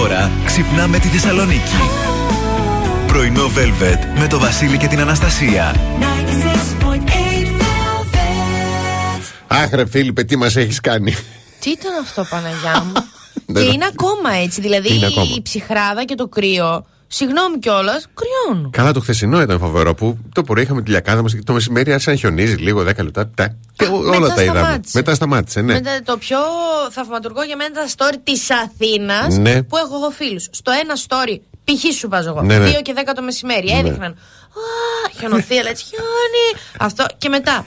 Τώρα ξυπνάμε τη Θεσσαλονίκη. Πρωινό Velvet με το Βασίλη και την Αναστασία. Αχ, ρε Φίλιππε, τι μας έχεις κάνει. Τι ήταν αυτό, Παναγιά μου; και είναι ακόμα έτσι. Δηλαδή η ψυχράδα και το κρύο. Συγγνώμη κιόλας, κρυώνουν. Καλά, το χθεσινό ήταν φοβερό που το πρωί είχαμε τη λιακάδα μας και το μεσημέρι άρχισε να χιονίζει λίγο, 10 λεπτά. Τα, και όλα τα είδαμε. Μετά σταμάτησε, ναι. Μετά το πιο θαυματουργό για μένα ήταν τα story της Αθήνας ναι. που έχω εγώ φίλους. Στο ένα story, π.χ. σου βάζω εγώ. Ναι, ναι. 2 και 10 το μεσημέρι. Ναι. Έδειχναν. Α, χιονοθεί, αλλά έτσι χιόνι. Αυτό και μετά.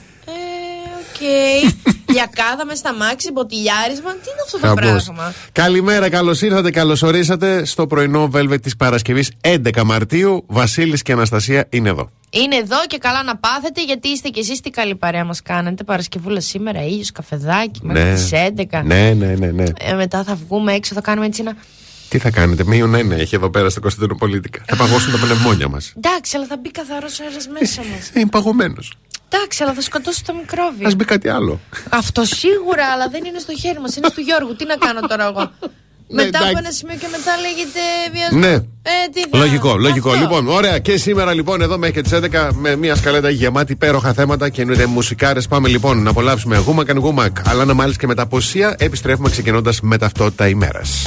Ε, ok. Okay. Λιακάδα με στα μάξι, μποτιλιάρισμα. Τι είναι αυτό το πράγμα; Καλημέρα, καλώς ήρθατε, καλώς ορίσατε στο πρωινό Velvet της Παρασκευής 11 Μαρτίου. Βασίλης και Αναστασία είναι εδώ. Είναι εδώ και καλά να πάθετε γιατί είστε κι εσείς τι καλή παρέα μας κάνετε. Παρασκευούλα σήμερα, ήλιος, καφεδάκι μέχρι ναι. τις 11. Ναι, ναι, ναι. ναι. Ε, μετά θα βγούμε έξω, θα κάνουμε έτσι ένα. Τι θα κάνετε, μείον ένα έχει εδώ πέρα στο Κωνσταντινοπολίτικα. Θα παγώσουν τα πνευμόνια μας. Εντάξει, αλλά θα μπει καθαρός αέρας μέσα μας. Είναι παγωμένος. Εντάξει, αλλά θα σκοτώσει το μικρόβιο. Α μπει κάτι άλλο. Αυτό σίγουρα, αλλά δεν είναι στο χέρι μας, είναι του Γιώργου. Τι να κάνω τώρα εγώ; Ναι, μετά από ένα σημείο και μετά λέγεται βιασμό. Ναι. Ε, τι θα... Λογικό, λογικό. Αυτό. Λοιπόν, ωραία. Και σήμερα λοιπόν εδώ μέχρι τις 11 με μια σκαλέτα γεμάτη υπέροχα θέματα και εννοείται μουσικάρες. Πάμε λοιπόν να απολαύσουμε γούμακ and γούμακ. Αλλά να μάλιστα και με τα ποσία επιστρέφουμε ξεκινώντας με ταυτότητα ημέρας.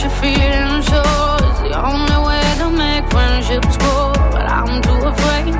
You're feeling sure shows. The only way to make friendships grow, but I'm too afraid.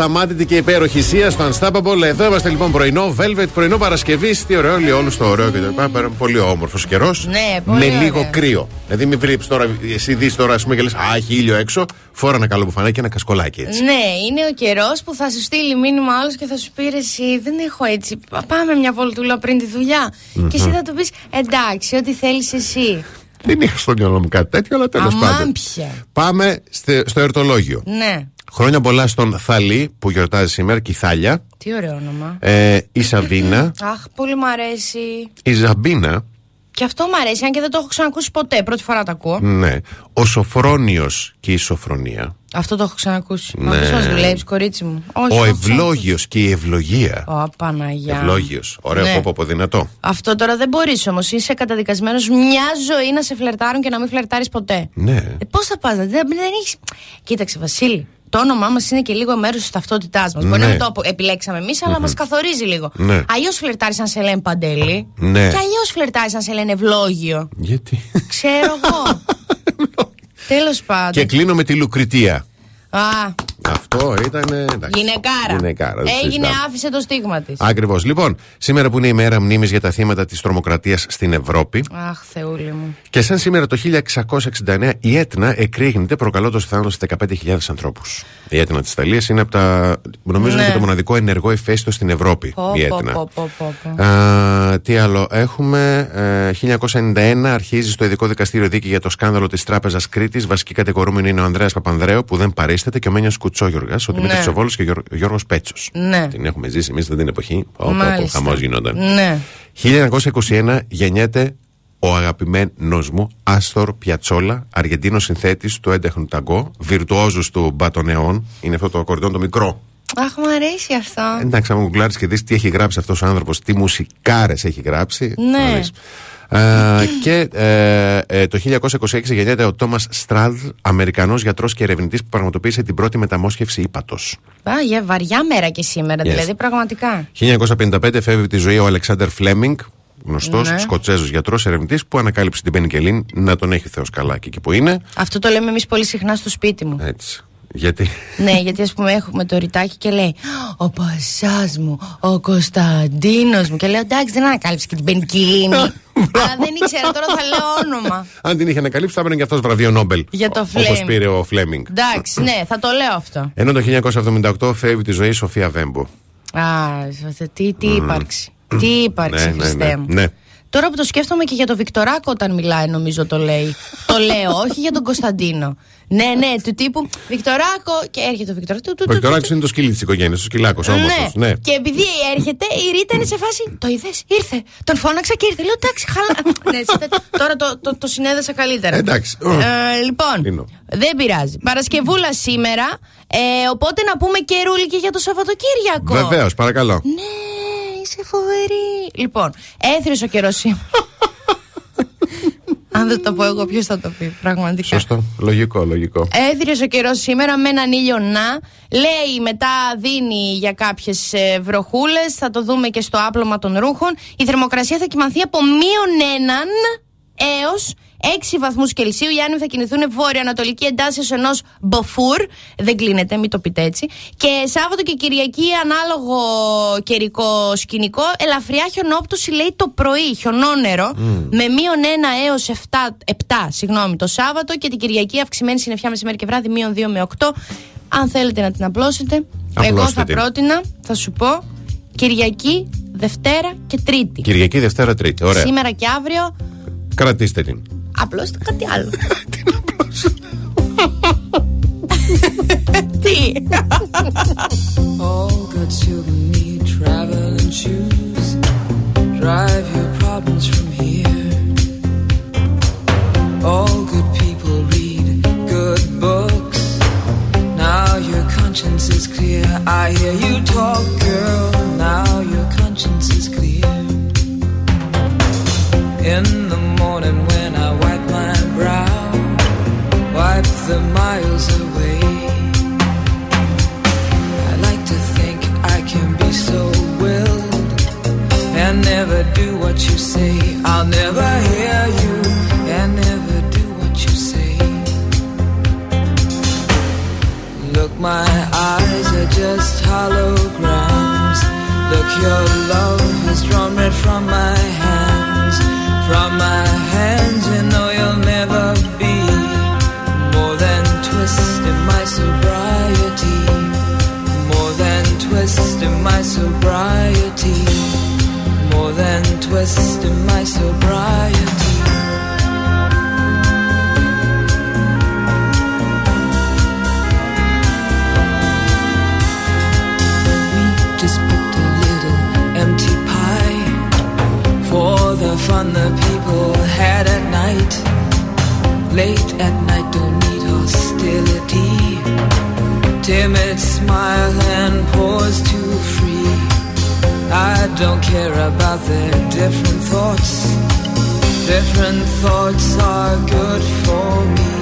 Ασταμάτητη και υπέροχη σία στο Unstoppable. Εδώ είμαστε λοιπόν πρωινό, Velvet, πρωινό Παρασκευή. Τι ωραίο, όλοι όλου το ωραίο και το Πολύ όμορφος καιρός. Ναι, πολύ Με λίγο κρύο. Δηλαδή, μην βρει τώρα, εσύ δεις τώρα, ας πούμε, και λες Α, έχει ήλιο έξω. Φόρα ένα καλό μπουφανάκι και ένα κασκολάκι έτσι. Ναι, είναι ο καιρός που θα σου στείλει μήνυμα άλλο και θα σου πει εσύ, δεν έχω έτσι. Πάμε μια βολτούλα πριν τη δουλειά. Mm-hmm. Και εσύ θα του πεις εντάξει, ό,τι θέλεις εσύ. Δεν είχα στο μυαλό μου κάτι τέτοιο, αλλά τέλος πάντων. Πάμε στο ερτολόγιο. Ναι. Χρόνια πολλά στον Θαλή που γιορτάζει σήμερα και η Θάλια. Τι ωραίο όνομα. Ε, η Σαβίνα. Αχ, πολύ μ' αρέσει. Η Ζαμπίνα. Και αυτό μου αρέσει, αν και δεν το έχω ξανακούσει ποτέ. Πρώτη φορά το ακούω. Ναι. Ο Σοφρόνιος και η Σοφρονία. Αυτό το έχω ξανακούσει. Ναι. Αυτός μας δουλεύει, κορίτσι μου. Όχι, ο Ευλόγιος και η Ευλογία. Ω, Παναγία. Ευλόγιος. Ωραίο ναι. από δυνατό. Αυτό τώρα δεν μπορείς όμως. Είσαι καταδικασμένος μια ζωή να σε φλερτάρουν και να μην φλερτάρεις ποτέ. Ναι. Ε, Πώς θα πας, δεν, δεν έχει. Κοίταξε, Βασίλη το όνομά μας είναι και λίγο μέρος της ταυτότητάς μας. Ναι. Μπορεί να το επιλέξαμε εμείς, αλλά mm-hmm. μας καθορίζει λίγο. Ναι. Αλλιώς φλερτάρει αν σε λένε Παντέλη. Ναι. Και αλλιώς φλερτάρει αν σε λένε Ευλόγιο. Γιατί; Ξέρω εγώ. Τέλος πάντων. Και κλείνω με τη Λουκριτία. Α. Αυτό ήταν. Γυναικάρα. Γυναικάρα. Έγινε, άφησε το στίγμα της. Ακριβώς. Λοιπόν, σήμερα που είναι η μέρα μνήμης για τα θύματα της τρομοκρατίας στην Ευρώπη. Αχ, Θεούλη μου. Και σαν σήμερα το 1669 η Έτνα εκρήγνεται προκαλώντας θάνατο σε 15.000 ανθρώπους. Η Έτνα της Ιταλίας είναι από τα. Νομίζω ναι. είναι το μοναδικό ενεργό ηφαίστειο στην Ευρώπη. Πω, η Έτνα. Πω, πω, πω, Α, τι άλλο έχουμε; Ε, 1991 αρχίζει στο ειδικό δικαστήριο δίκη για το σκάνδαλο της Τράπεζας Κρήτης. Βασική κατηγορούμενη είναι ο Ανδρέας Παπανδρέου που δεν παρίσταται και ο Μένιος Κουτσόγιοργα, ο Δημήτρης ναι. Σοβόλο και ο Γιώργος Πέτσος. Ναι. Την έχουμε ζήσει εμείς την εποχή. Όπου χαμός γινόταν. Ναι. 1921 γεννιέται ο αγαπημένο μου Άστορ Πιατσόλα, Αργεντίνος συνθέτης του έντεχνου ταγκό, βιρτουόζου του μπατονεών. Είναι αυτό το ακορντών το μικρό. Αχ, μου αρέσει αυτό. Εντάξει, άμα γκουγκλάρει και δεις τι έχει γράψει αυτός ο άνθρωπος, τι μουσικάρες έχει γράψει. Ναι. Ε, και ε, ε, το 1926 γεννιέται ο Τόμας Στραδ, Αμερικανός γιατρός και ερευνητής που πραγματοποίησε την πρώτη μεταμόσχευση ύπατος. Α, για βαριά μέρα και σήμερα, δηλαδή πραγματικά. 1955 φεύγει τη ζωή ο Αλεξάνδρ Φλέμινγκ, γνωστός ναι. Σκοτσέζος γιατρός ερευνητής που ανακάλυψε την Πενικελίν να τον έχει Θεός καλά και εκεί που είναι. Αυτό το λέμε εμείς πολύ συχνά στο σπίτι μου. Έτσι. Γιατί; ναι, γιατί ας πούμε έχουμε το ρητάκι και λέει Ο πασάς μου, ο Κωνσταντίνος μου. Και λέω εντάξει, δεν ανακάλυψε και την Πενικυλίνη. Αλλά δεν ήξερα, τώρα θα λέω όνομα. Αν την είχε ανακαλύψει, θα έπαιρνε και αυτός βραβείο Νόμπελ. Για το Φλέμινγκ. Όπω πήρε ο Φλέμινγκ. Εντάξει, ναι, θα το λέω αυτό. Ενώ το 1978 φεύγει τη ζωή η Σοφία Βέμπο. Α, τι, τι ύπαρξη. Τι ύπαρξη, ναι, ναι, ναι, ναι. Τώρα που το σκέφτομαι και για τον Βικτοράκο όταν μιλάει, νομίζω το λέει. το λέω, όχι για τον Κωνσταντίνο. Ναι, ναι, του τύπου Βικτοράκο και έρχεται ο Βικτοράκο. Ο Βικτοράκο είναι το σκύλι της οικογένειας, ο σκυλάκος όμω. Ναι. ναι. Και επειδή έρχεται, η Ρίτα είναι σε φάση. Το είδες, ήρθε. Τον φώναξα και ήρθε. Λέω εντάξει, χαλά. ναι, τώρα το, το, το συνέδεσα καλύτερα. Εντάξει. Ε, λοιπόν, δεν πειράζει. Παρασκευούλα σήμερα. Ε, οπότε να πούμε και ρούλι και για το Σαββατοκύριακο. Βεβαίως, παρακαλώ. Ναι, είσαι φοβερή. Λοιπόν, έθριος ο καιρός σήμερα. Αν δεν το πω εγώ, ποιος θα το πει, πραγματικά. Σωστό. Λογικό, λογικό. Έθριο ο καιρός σήμερα με έναν ήλιο να. Λέει μετά δίνει για κάποιες βροχούλες. Θα το δούμε και στο άπλωμα των ρούχων. Η θερμοκρασία θα κοιμανθεί από μείον έναν έως 6 βαθμούς Κελσίου. Οι άνεμοι θα κινηθούν βόρειο-ανατολική εντάσσεως ενός μποֆούρ. Δεν κλείνεται, μην το πείτε έτσι. Και Σάββατο και Κυριακή ανάλογο καιρικό σκηνικό. Ελαφριά χιονόπτωση λέει το πρωί, χιονόνερο. Με μείον 1 έως 7, 7 συγγνώμη, το Σάββατο. Και την Κυριακή αυξημένη συννεφιά μεσημέρι και βράδυ, μείον 2 με 8. Αν θέλετε να την απλώσετε, εγώ θα πρότεινα, θα σου πω, Κυριακή, Δευτέρα και Τρίτη. Κυριακή, Δευτέρα, Τρίτη. Ωραία. Σήμερα και αύριο. Κρατήστε την. Απλώ κάτι άλλο. Τι να απλώσω. Τι. All good children need traveling shoes. Drive your problems from here. All good people read good books. Now your conscience is clear. I hear you talk, girl. Now your conscience is clear. In the morning wipe the miles away. I like to think I can be so willed and never do what you say. I'll never hear you and never do what you say. Look, my eyes are just holograms. Look, your love has drawn me from my hands, from my hands. Smile and pause free. I don't care about their different thoughts. Different thoughts are good for me.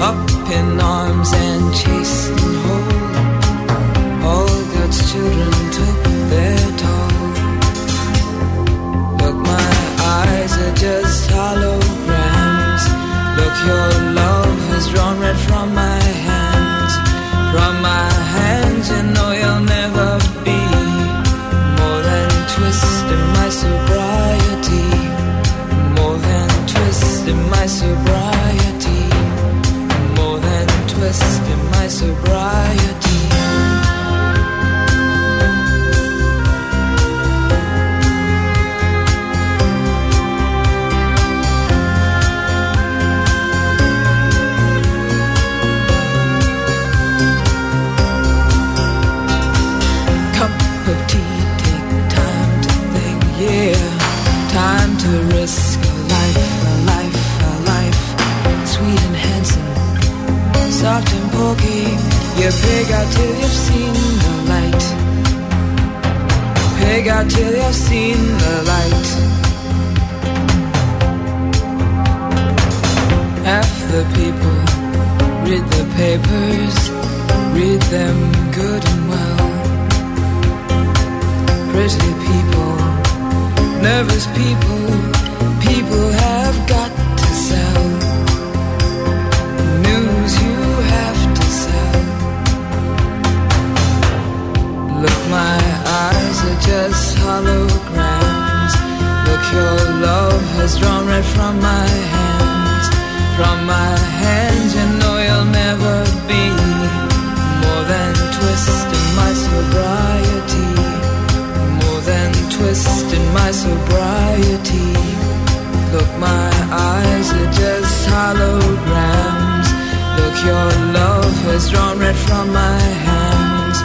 Up in arms and chasing whole. All God's children took their toll. Look, my eyes are just holograms. Look, your love has drawn red from my hands. From my hands, you know you'll never be twisting my sobriety. More than twisting my sobriety. More than twisting my sobriety. Till you've seen the light. Half the people read the papers, read them good and well pretty people, nervous people, people have just holograms. Look, your love has drawn red from my hands. From my hands, you know you'll never be more than twisting my sobriety more than twisting my sobriety. Look, my eyes are just holograms. Look, your love has drawn red from my hands.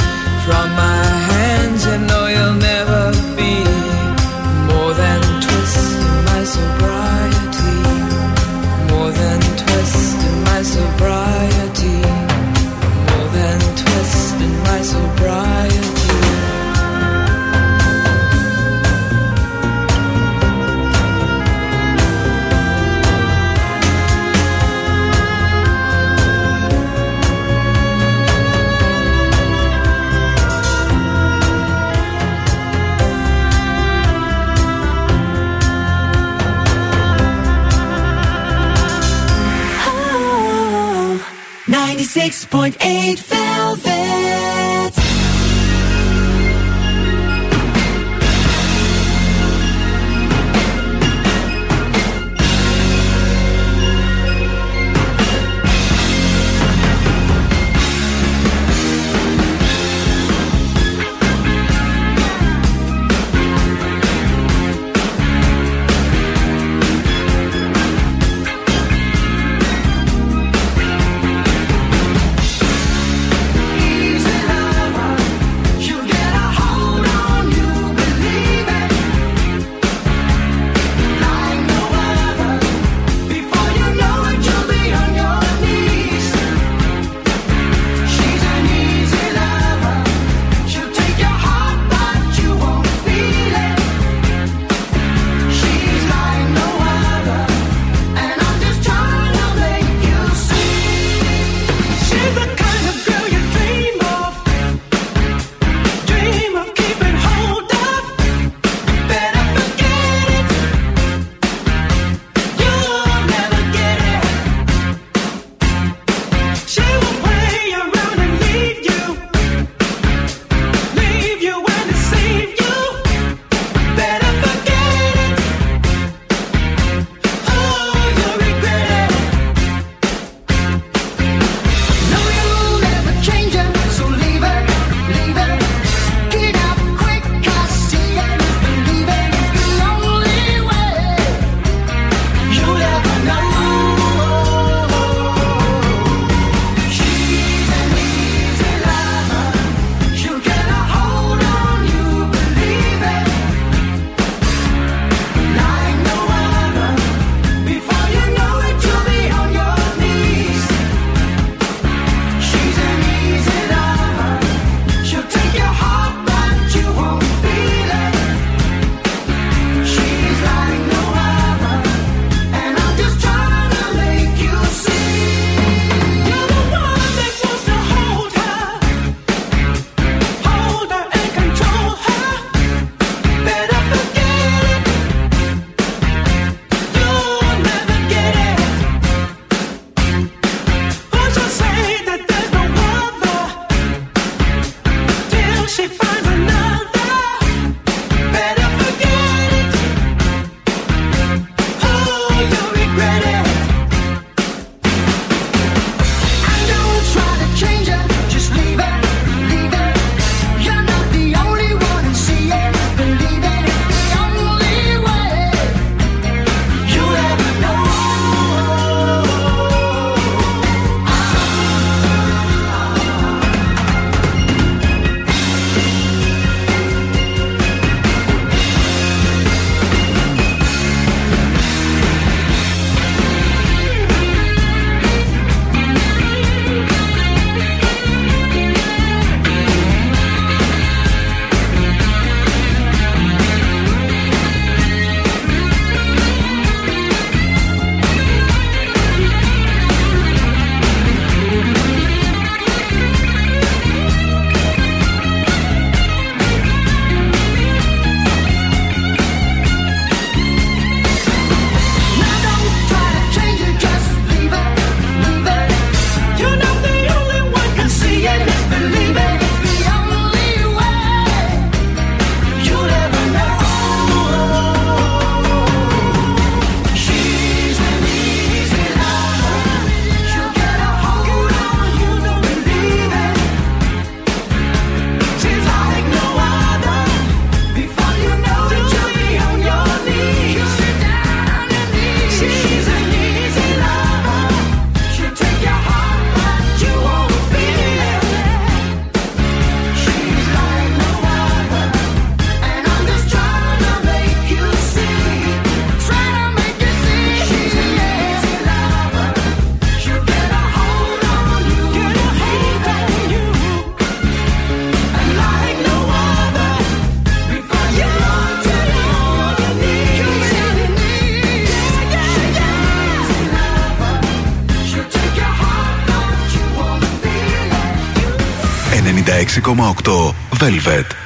From my hands, you know you'll never be more than twisting my sobriety. More than twisting my sobriety. 96.8 Velvet. 96,8 Velvet.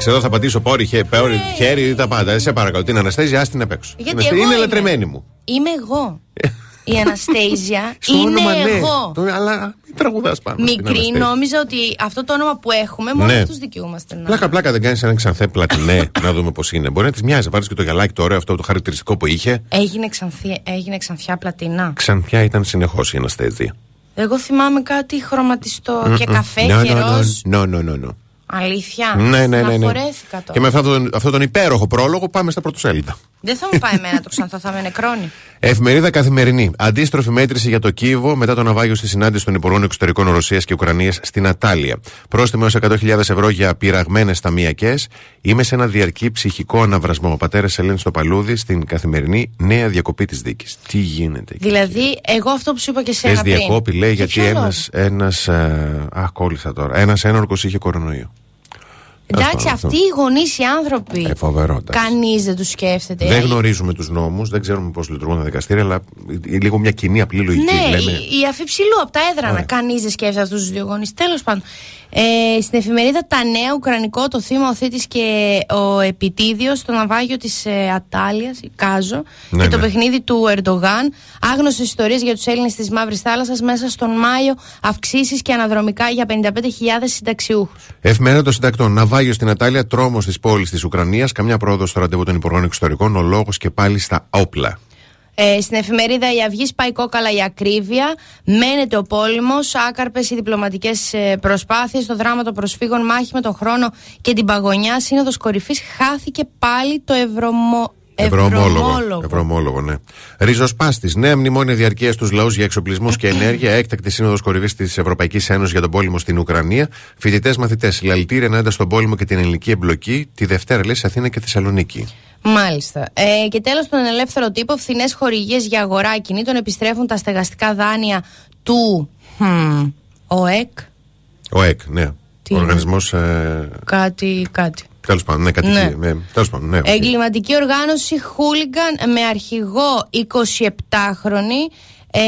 Εντάξει, εδώ θα πατήσω πόρι, χε, πόρι, χέρι, τα πάντα. Ε, Σε παρακαλώ, την Αναστέζια, άστην απ' έξω. Γιατί είναι εγώ είναι είμαι. λατρεμένη μου. Είμαι εγώ. Η Αναστέζια Στο είναι όνομα, ναι. εγώ. Το- αλλά μην τραγουδάς πάνω. στην Μικρή Αναστέζια. νόμιζα ότι αυτό το όνομα που έχουμε μόνο Ναι. αυτούς δικαιούμαστε να. Πλάκα, πλάκα δεν κάνεις έναν ξανθέ πλατινέ να δούμε πώς είναι. Μπορεί να τη μοιάζει. Πάρεις και το γυαλάκι το ωραίο αυτό το χαρακτηριστικό που είχε. Έγινε, ξανθή, έγινε ξανθιά πλατινά. Ξανθιά ήταν συνεχώς η Αναστέζια. Εγώ θυμάμαι κάτι χρωματιστό και καφέ No, και no, ροζ. no, no, no, no. Αλήθεια; Ναι, ναι, ναι. ναι. Στεναχωρέθηκα τώρα. Και με αυτόν τον, αυτόν τον υπέροχο πρόλογο πάμε στα πρωτοσέλιδα. Δεν θα μου πάει εμένα το ξανθό, θα με νεκρώνει. Εφημερίδα Καθημερινή. Αντίστροφη μέτρηση για το Κίεβο μετά το ναυάγιο στη συνάντηση των Υπουργών Εξωτερικών Ρωσίας και Ουκρανίας στην Ατάλια. Πρόστιμο έως 100.000 ευρώ για πειραγμένες ταμιακές. Είμαι σε ένα διαρκή ψυχικό αναβρασμό. Ο πατέρας Ελένη στο Παλούδι στην Καθημερινή. Νέα διακοπή της δίκης. Τι γίνεται. εκεί; δηλαδή, εγώ αυτό που σου είπα και σε Πες διακόπη, λέει, γιατί ένα. ένας, ένας, ε, α, κόλλησα τώρα, ένας ένορκος είχε κορονοϊό. Εντάξει, πάντων, αυτοί οι γονείς οι άνθρωποι. Ε, φοβερό. εντάξει. Κανείς δεν τους σκέφτεται. Δεν Ε, γνωρίζουμε τους νόμους, δεν ξέρουμε πώς λειτουργούν τα δικαστήρια, αλλά λίγο μια κοινή απλή λογική. Ναι, Λέμε, η, η αφιψηλού από τα έδρανα. Ωραία. Κανείς δεν σκέφτεται αυτούς τους δύο γονείς. Τέλος πάντων. Ε, στην εφημερίδα Τα Νέα Ουκρανικό, το θύμα ο Θήτης και ο Επιτίδιος στο ναυάγιο της ε, Ατάλειας, η Κάζο, Ναι, και το ναι. παιχνίδι του Ερντογάν. Άγνωστες ιστορίες για τους Έλληνες της Μαύρης Θάλασσας μέσα στον Μάιο, αυξήσεις και αναδρομικά για 55.000 συνταξιούχους. Εφημερίδα των συντακτών. Ναυάγιο στην Ατάλια, τρόμος της πόλης της Ουκρανίας. Καμιά πρόοδο στο ραντεβού των Υπουργών Εξωτερικών. Ο λόγος και πάλι στα όπλα. Ε, στην εφημερίδα Η Αυγή σπάει κόκαλα η ακρίβεια. Μένεται ο πόλεμος. Άκαρπες οι διπλωματικές προσπάθειες. Το δράμα των προσφύγων, μάχη με τον χρόνο και την παγωνιά. Σύνοδος κορυφής. Χάθηκε πάλι το ευρωμο... Ευρωομόλογο. Ευρωομόλογο, ναι. Ριζοσπάστη. Νέα μνημόνια διαρκείας στους λαούς για εξοπλισμούς και ενέργεια. Έκτακτη σύνοδος κορυφής της Ευρωπαϊκής Ένωσης για τον πόλεμο στην Ουκρανία. Φοιτητές μαθητές. Συλλαλητήρια ενάντια στον πόλεμο και την ελληνική εμπλοκή. Τη Δευτέρα λέει σε Αθήνα και Θεσσαλονίκη. Μάλιστα. Ε, και τέλος, τον ελεύθερο τύπο, φθηνές χορηγίες για αγορά ακινήτων επιστρέφουν τα στεγαστικά δάνεια του χμ, ΟΕΚ. Ο ΕΚ, ναι. Τι Ο είναι; οργανισμός. Ε, Κάτι, κάτι. Τέλος πάντων, ναι, κατοικία. Ναι. Ναι. Τέλος πάντων, ναι. οκ. Εγκληματική οργάνωση Χούλιγκαν με αρχηγό 27χρονη. Ε,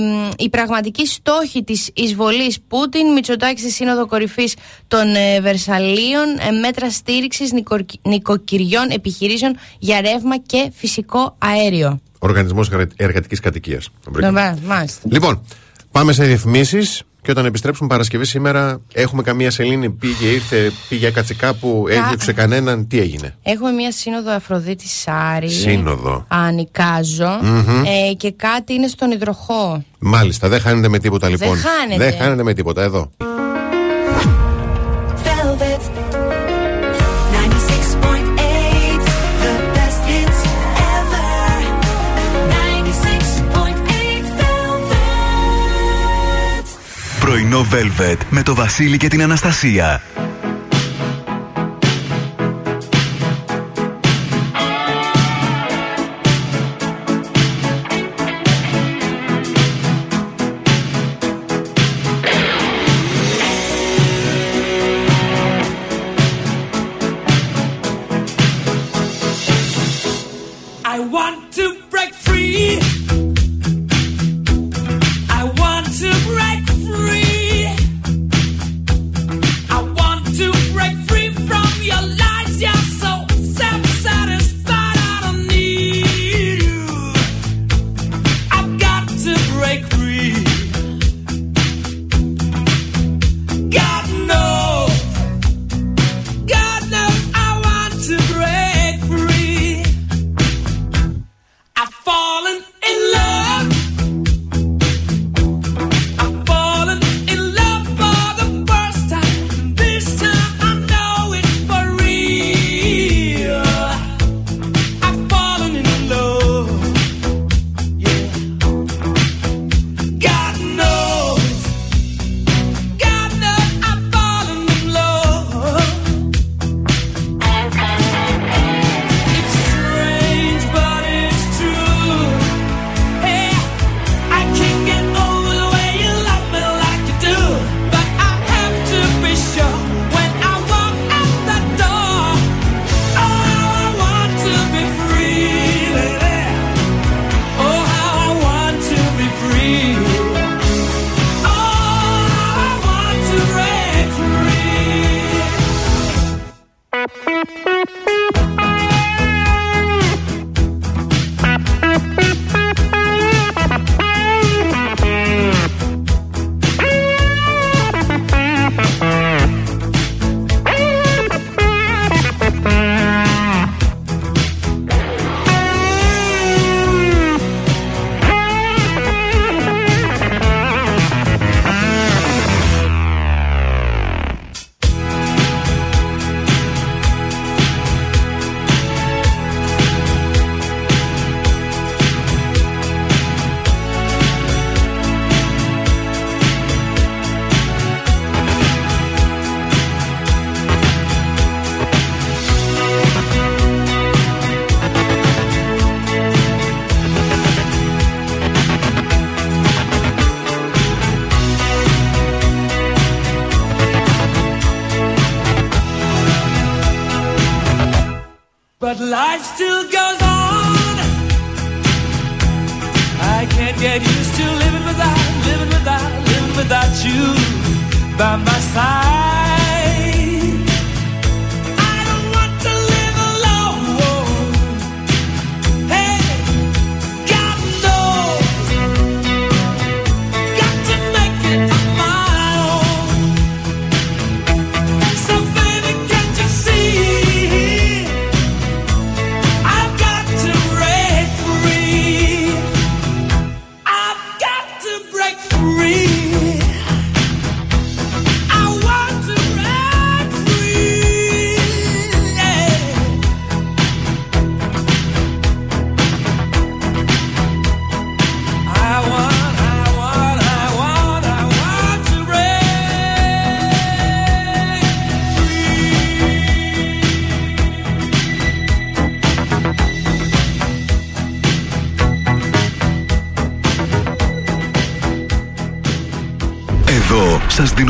μ, η πραγματικοί στόχοι της εισβολής Πούτιν, Μητσοτάκη στη Σύνοδο Κορυφής των ε, Βερσαλίων, ε, μέτρα στήριξης νοικοκυ- νοικοκυριών επιχειρήσεων για ρεύμα και φυσικό αέριο. Οργανισμός Εργατικής Κατοικίας. Βέβαια, μάλιστα. Λοιπόν, πάμε σε διαφημίσει και όταν επιστρέψουμε Παρασκευή σήμερα έχουμε καμία σελήνη. Πήγε, ήρθε, πήγε, έκατσε κάπου, έδιωξε κανέναν. Τι έγινε; Έχουμε μία σύνοδο Αφροδίτη Σάρη. Σύνοδο. Ανικάζω. Ε, και κάτι είναι στον υδροχό. Μάλιστα, δεν χάνετε με τίποτα λοιπόν. χάνετε. Δεν χάνετε με τίποτα εδώ. Velvet με το Βασίλη και την Αναστασία.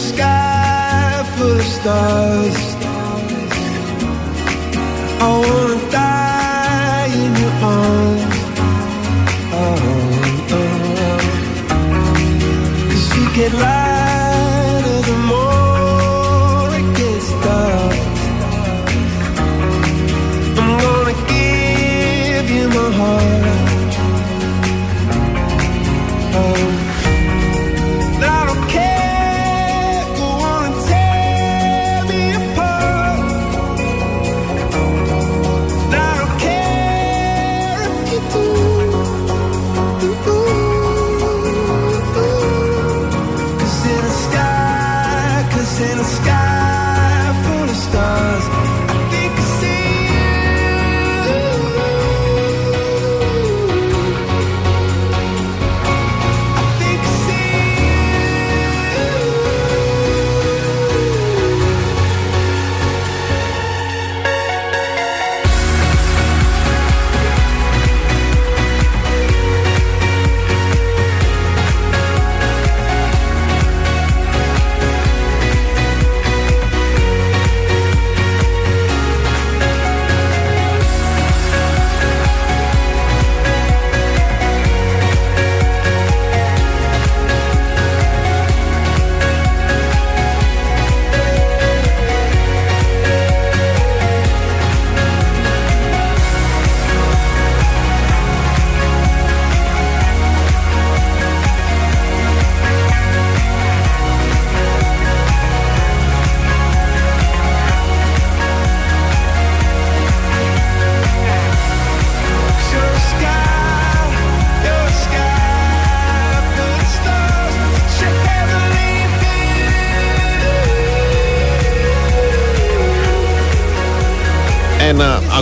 sky full of stars. I wanna die in your arms. Oh, oh, oh. Cause you get lost.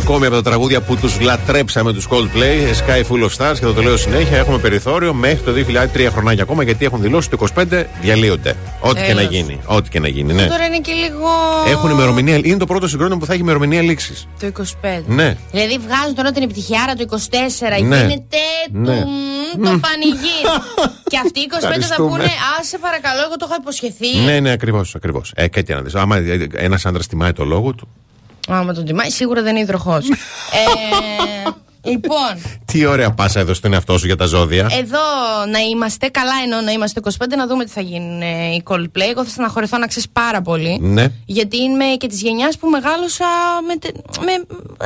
Ακόμη από τα τραγούδια που τους λατρέψαμε τους Coldplay, Sky Full of Stars, και θα το λέω συνέχεια. Έχουμε περιθώριο μέχρι το 2003 χρονάκια ακόμα γιατί έχουν δηλώσει το 25 διαλύονται. Ό,τι και να Τέλος. γίνει. Ό,τι και να γίνει, ναι. Τώρα είναι και λίγο. Έχουν ημερομηνία. Είναι το πρώτο συγκρότημα που θα έχει ημερομηνία λήξης. Το 25. Ναι. Δηλαδή βγάζουν τώρα την επιτυχιάρα το 24. Ναι. Γίνεται Ναι. του, μ, το πανηγύρι. και αυτοί οι 25 θα Ευχαριστούμε. πούνε Α, σε παρακαλώ, εγώ το έχω υποσχεθεί. Ναι, ναι, ακριβώς. Ακριβώς. Ε, κάτι να δεις. Άμα ένας άντρας τιμάει το λόγο του. Άμα τον τιμάει, σίγουρα δεν είναι υδροχός. ε, λοιπόν, Τι ωραία πάσα εδώ στον εαυτό σου για τα ζώδια. εδώ να είμαστε, καλά εννοώ να είμαστε 25, να δούμε τι θα γίνουν ε, οι Coldplay. Εγώ θα στεναχωρηθώ να ξέρεις πάρα πολύ. Ναι. Γιατί είμαι και της γενιάς που μεγάλωσα με, τε- με.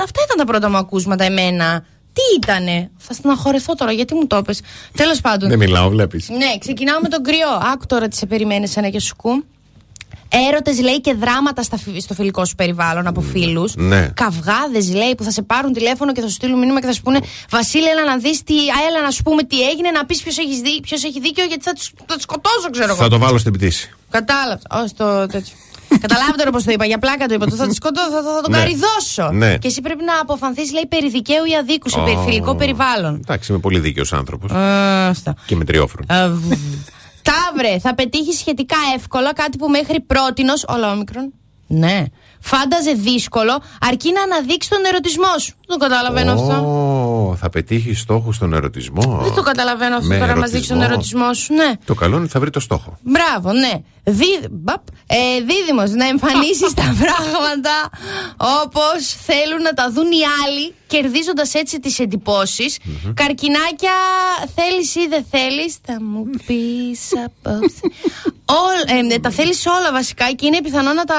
Αυτά ήταν τα πρώτα μου ακούσματα εμένα. Τι ήτανε; Θα στεναχωρηθώ τώρα, γιατί μου το είπες. Τέλος πάντων. Δεν μιλάω, βλέπεις. Ναι, ξεκινάω με τον κρυό. Άκου τώρα τι σε περιμένει ένα και σου κου. Έρωτες λέει και δράματα στα, φι- στο φιλικό σου περιβάλλον από φίλους. ναι. Καυγάδες λέει που θα σε πάρουν τηλέφωνο και θα σου στείλουν μήνυμα και θα σου πούνε Βασίλη, έλα να δεις τι. α, Έλα να σου πούμε τι έγινε, να πεις ποιος έχεις, δί, ποιος έχει δίκιο γιατί θα του θα τους σκοτώσω, ξέρω εγώ. Θα το βάλω στην πτήση. Κατάλαβα. Ω το τέτοιο. Καταλάβατε πώς το είπα, για πλάκα το είπα. Το θα, τη σκοτώ, θα, θα, θα τον Ναι. καριδώσω. Ναι. Και εσύ πρέπει να αποφανθείς, λέει, περί δικαίου ή αδίκου σε περί- φιλικό περιβάλλον. Εντάξει, είμαι πολύ δίκαιος άνθρωπος. Α, αυτά. Και με τριόφρον. Α, β. Ταύρε, θα πετύχεις σχετικά εύκολα κάτι που μέχρι πρότινος. Όλα όμικρον. Ναι. Φάνταζε δύσκολο, αρκεί να αναδείξεις τον ερωτισμό σου. Δεν το καταλαβαίνω αυτό. Ω, θα πετύχεις στόχου στον ερωτισμό; Δεν το καταλαβαίνω αυτό Με τώρα να μας δείξει τον ερωτισμό. ερωτισμό σου. Ναι. Το καλό είναι ότι θα βρει το στόχο. Μπράβο, ναι. Δί... μπαπ. Ε, δίδυμος, να εμφανίσεις τα πράγματα όπως θέλουν να τα δουν οι άλλοι, κερδίζοντας έτσι τις εντυπωσεις Καρκινάκια, θέλεις ή δεν θέλεις, θα μου πεις απόψε. Όλ- ε, τα θέλεις όλα βασικά και είναι πιθανό να τα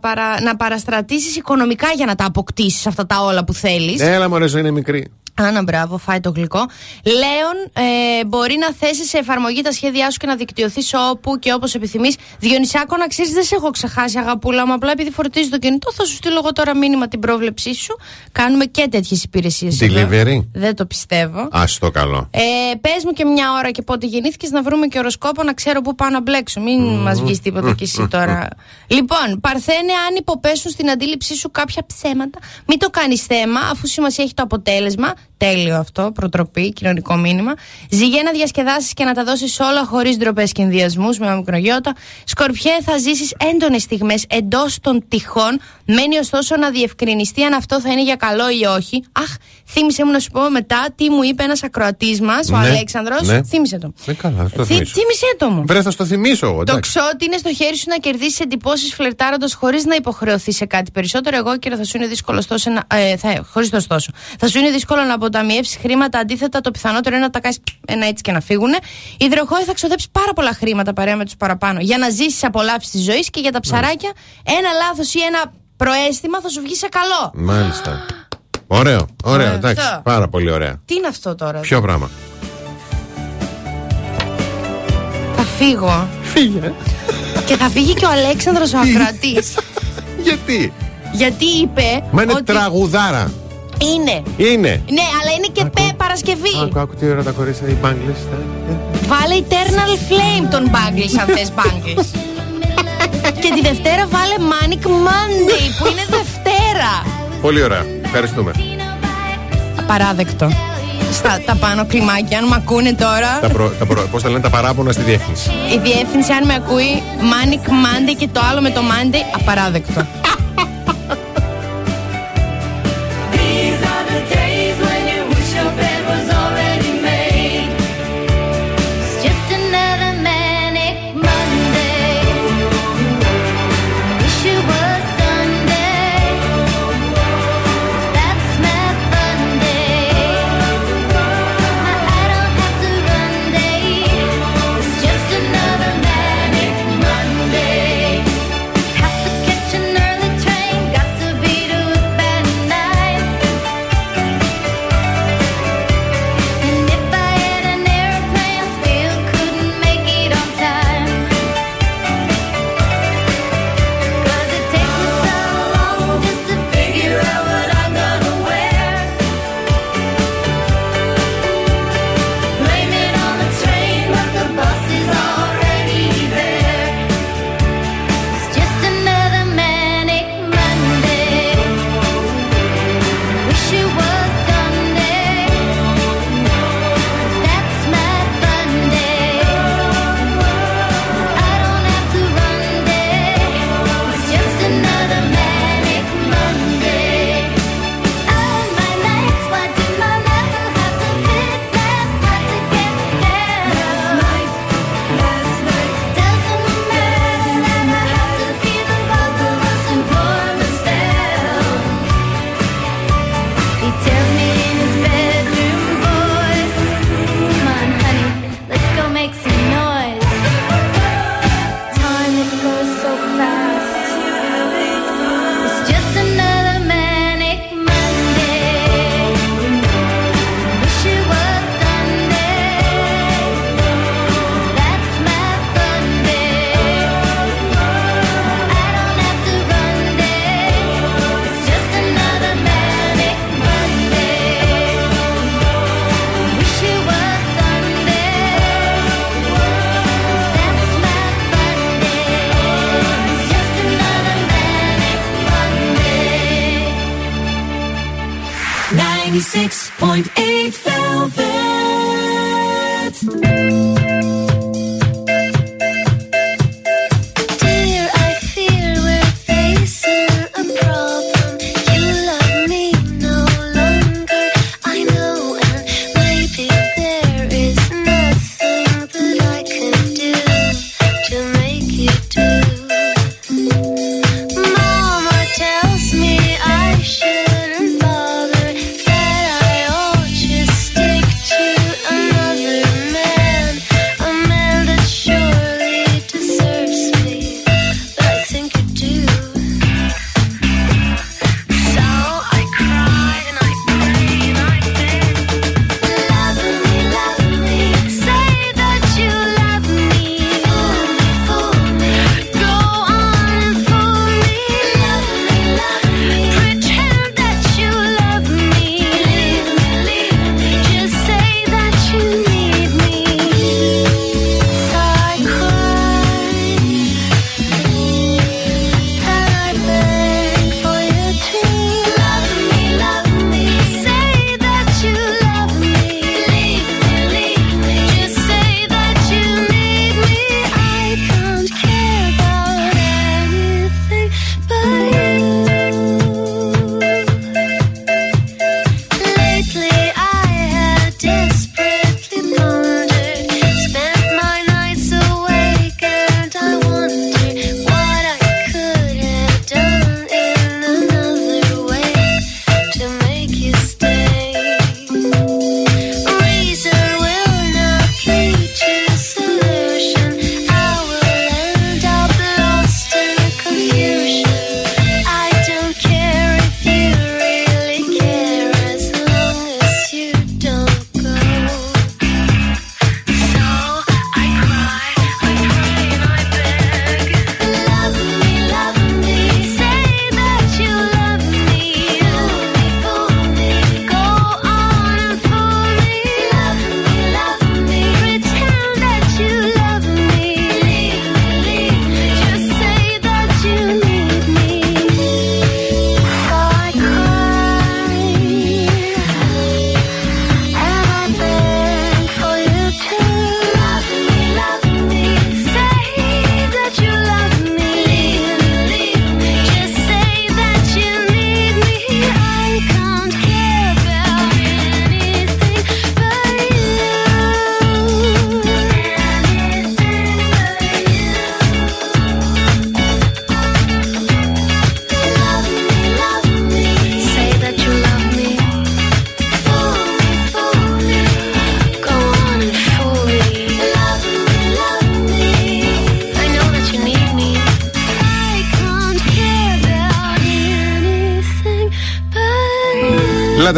παρα... να παραστρατήσεις οικονομικά για να τα αποκτήσεις αυτά τα όλα που θέλεις. Έλα, μωρέ, ζωή είναι μικρή. Άνα, μπράβο, φάει το γλυκό. Λέων, ε, μπορεί να θέσεις σε εφαρμογή τα σχέδιά σου και να δικτυωθείς όπου και όπως επιθυμείς. Διονυσάκο, να ξέρει, δεν σε έχω ξεχάσει, αγαπούλα μου. Απλά επειδή φορτίζει το κινητό, θα σου στείλω εγώ τώρα μήνυμα την πρόβλεψή σου. Κάνουμε και τέτοιες υπηρεσίες. Delivery. Δεν το πιστεύω. Α το καλό. Ε, Πες μου και μια ώρα και πότε γεννήθηκες να βρούμε και οροσκόπο να ξέρω πού πάω να μπλέξω. Μην μας βγεις τίποτα κι εσύ τώρα. λοιπόν, Παρθένε, αν υποπέσουν στην αντίληψή σου κάποια ψέματα, μην το κάνεις θέμα, αφού σημασία έχει το αποτέλεσμα. Τέλειο αυτό, προτροπή, κοινωνικό μήνυμα. Ζυγέ να διασκεδάσεις και να τα δώσεις όλα χωρίς ντροπές και ενδιασμούς με μικρογιώτα. Σκορπιέ, θα ζήσεις έντονες στιγμές εντός των τυχών. Μένει ωστόσο να διευκρινιστεί αν αυτό θα είναι για καλό ή όχι. Αχ, θύμισε μου να σου πω μετά τι μου είπε ένας ακροατής μας, ο Ναι, Αλέξανδρος. ναι. Θύμισε το. Ε, καλά, θα το Θύ- θυμίσω. Θύμισε το μου. Βρε, θα στο θυμίσω εγώ. Το εντάξει. ξέρω ότι είναι στο χέρι σου να κερδίσεις εντυπώσεις φλερτάροντας χωρίς να υποχρεωθείς σε κάτι περισσότερο. Εγώ και θα σου είναι δύσκολο ωστόσο να. Ε, θα, χωρίς το ωστόσο. Θα σου είναι δύσκολο να αποταμιεύσει χρήματα. Αντίθετα, το πιθανότερο είναι να τα κάνεις ένα έτσι και να φύγουν. Υδροχόη θα ξοδέψει πάρα πολλά χρήματα παρέα με τους παραπάνω για να ζήσεις απολαύσεις της ζωής και για τα ψαράκια ένα λάθος ή ένα προέστημα θα σου βγει σε καλό. Μάλιστα. Ωραίο, ωραίο, Ε, εντάξει. αυτό. Πάρα πολύ ωραία. Τι είναι αυτό τώρα; Ποιο πράγμα; Θα φύγω. Φύγε. και θα φύγει και ο Αλέξανδρος ο ακροατής Γιατί; Γιατί είπε Μα είναι ότι τραγουδάρα. Είναι. Είναι. Ναι, αλλά είναι και πέ Παρασκευή. Άκου, άκου τι ώρα τα κορίτσια, οι μπάγκλες. Βάλε Eternal Flame των Bangles αν θες Bangles. και τη Δευτέρα βάλε Manic Monday που είναι Δευτέρα. Πολύ ωραία. Ευχαριστούμε. Απαράδεκτο. Στα τα πάνω κλιμάκια, αν με ακούνε τώρα. τα προ, τα προ, πώς τα λένε τα παράπονα στη διεύθυνση. Η διεύθυνση, αν με ακούει, Manic Monday και το άλλο με το Monday, απαράδεκτο.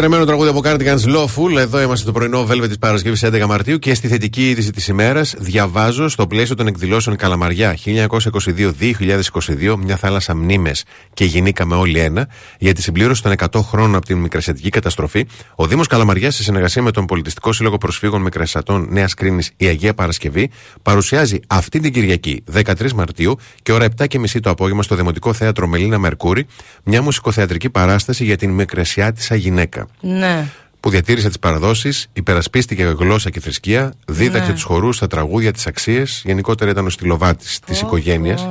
you. Λατρεμένο τραγούδι από Cardigans Lawful. Εδώ είμαστε το πρωινό Velvet της Παρασκευής 11 Μαρτίου και στη θετική είδηση της ημέρας διαβάζω στο πλαίσιο των εκδηλώσεων Καλαμαριά 1922-2022, μια θάλασσα μνήμες και γινήκαμε όλοι ένα, για τη συμπλήρωση των 100 χρόνων από την μικρασιατική καταστροφή, ο Δήμος Καλαμαριάς σε συνεργασία με τον Πολιτιστικό Σύλλογο Προσφύγων Μικρασιατών Νέας Κρίνης η Αγία Παρασκευή παρουσιάζει αυτή την Κυριακή 13 Μαρτίου και ώρα 7.30 το απόγευμα στο Δημοτικό Θέατρο Μελίνα Μερκούρη μια μουσικοθεατρική παράσταση για την μικρασιάτισα γυναίκα Ναι. που διατήρησε τις παραδόσεις, υπερασπίστηκε γλώσσα και θρησκεία, δίδαξε Ναι. τους χορούς, τα τραγούδια, τις αξίες. Γενικότερα ήταν ο στυλοβάτης της οικογένειας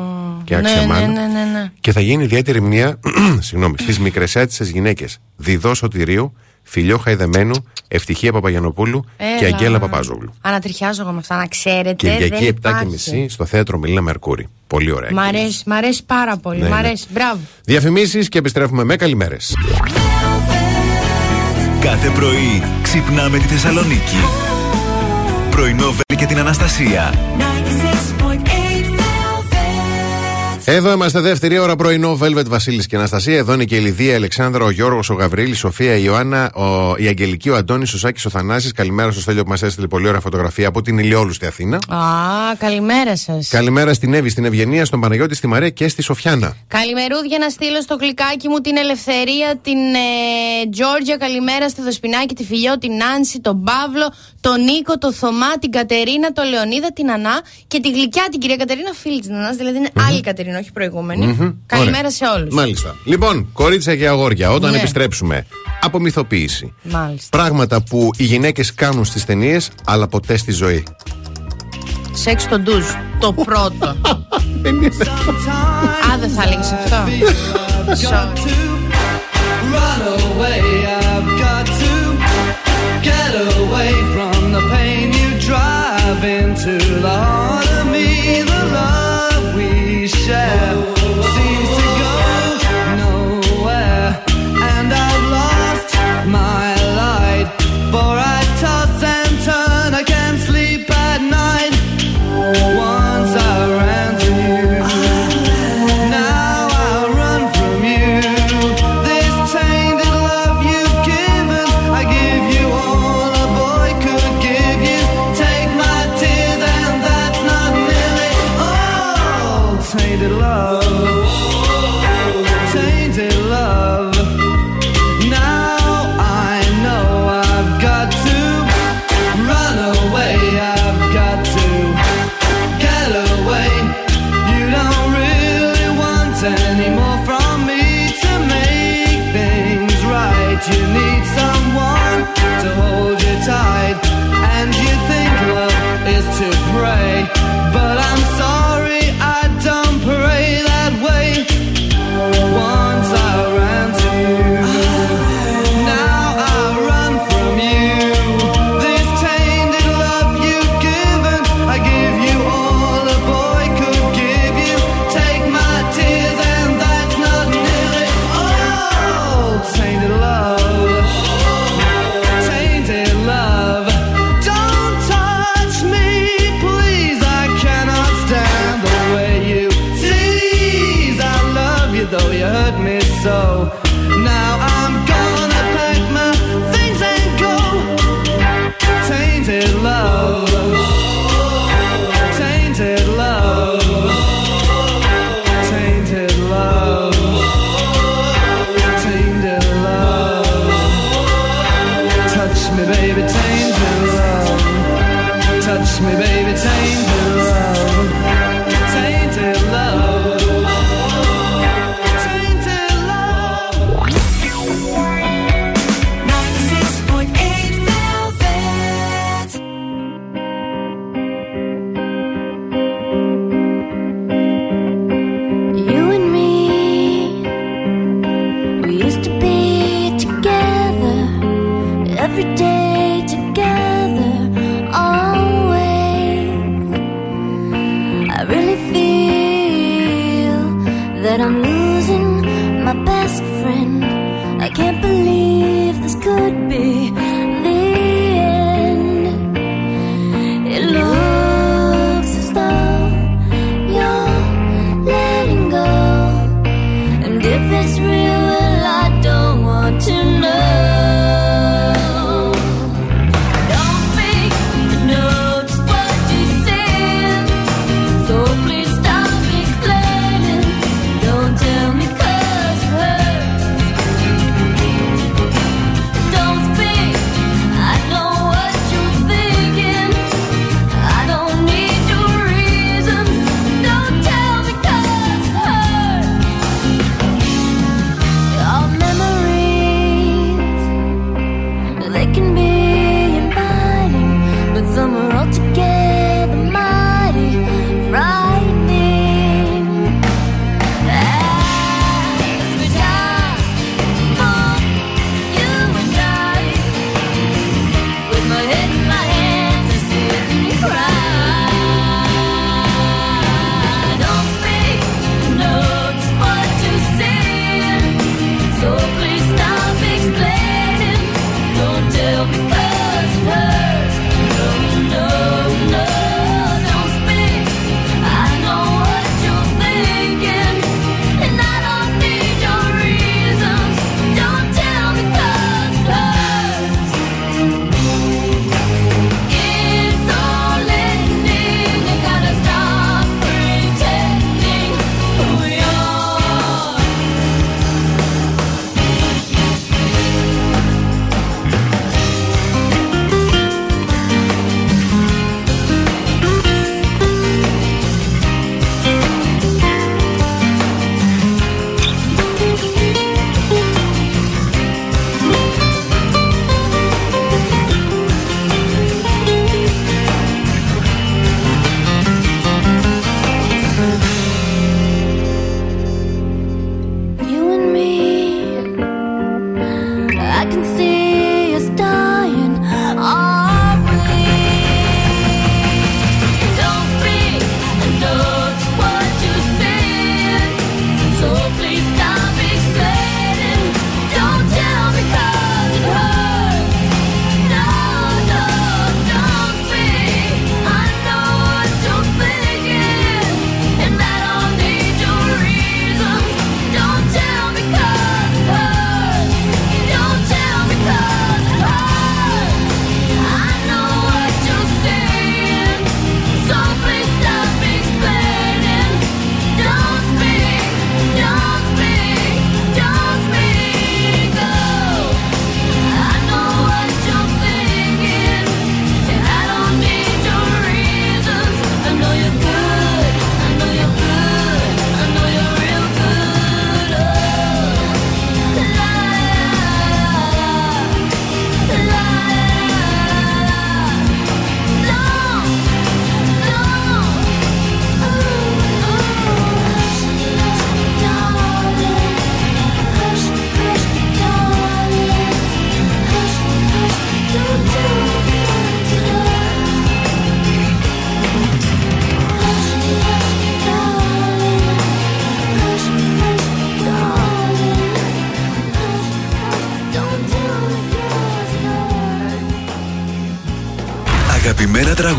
και Ναι, άξια ναι, μάνα. ναι, ναι, ναι. Και θα γίνει ιδιαίτερη μνήμα συγγνώμη, στις μικρεσιάτισε γυναίκες Διδό Σωτηρίου, Φιλιό Χαϊδεμένου, Ευτυχία Παπαγιανοπούλου και Έλα. Αγγέλα Παπάζογλου. Ανατριχιάζω εγώ με αυτά, να ξέρετε. Κυριακή δεν 7.30 υπάρχει. στο θέατρο Μιλίνα Μερκούρη. Πολύ ωραία. Μ' αρέσει, μ' αρέσει πάρα πολύ. Ναι, μ' ναι. αρέσει. Μπράβο. Διαφημίσεις και επιστρέφουμε με καλημέρες. Κάθε πρωί ξυπνάμε τη Θεσσαλονίκη. Πρωινό Βέλη και την Αναστασία. Εδώ είμαστε δεύτερη ώρα πρωινό Velvet Βασίλης και Αναστασία. Εδώ είναι και η Λιδία, η Αλεξάνδρα, ο Γιώργος, ο Γαβρίλη, η Σοφία, η Ιωάννα, ο, η Αγγελική, ο Αντώνης, ο Σάκης, ο Θανάσης. Καλημέρα στο Στέλιο που μας έστειλε πολύ ωραία φωτογραφία από την Ηλιόλου στη Αθήνα. Α, καλημέρα σας. Καλημέρα στην Εύη, στην Ευγενία, στον Παναγιώτη, στη Μαρία και στη Σοφιάνα. Καλημερούδια να στείλω στο γλυκάκι μου την Ελευθερία, την ε, Τζόρτζια. Καλημέρα στη Δοσπινάκη, τη Φιλιό, την Νάνση, τον Παύλο, τον Νίκο, τον Θωμά, την Κατερίνα, τον Λεωνίδα, την Ανά και τη γλυκιά την κυρία Κατερίνα, φίλη της Ανά. Δηλαδή είναι άλλη Κατερίνα, όχι προηγούμενη. Καλημέρα σε όλους. Μάλιστα. Λοιπόν, κορίτσια και αγόρια, όταν ναι. επιστρέψουμε, απομυθοποίηση. Μάλιστα. Πράγματα που οι γυναίκες κάνουν στις ταινίες, αλλά ποτέ στη ζωή. Σεξ τον ντουζ. Το πρώτο. Α, δεν θα έλεγες αυτό. love.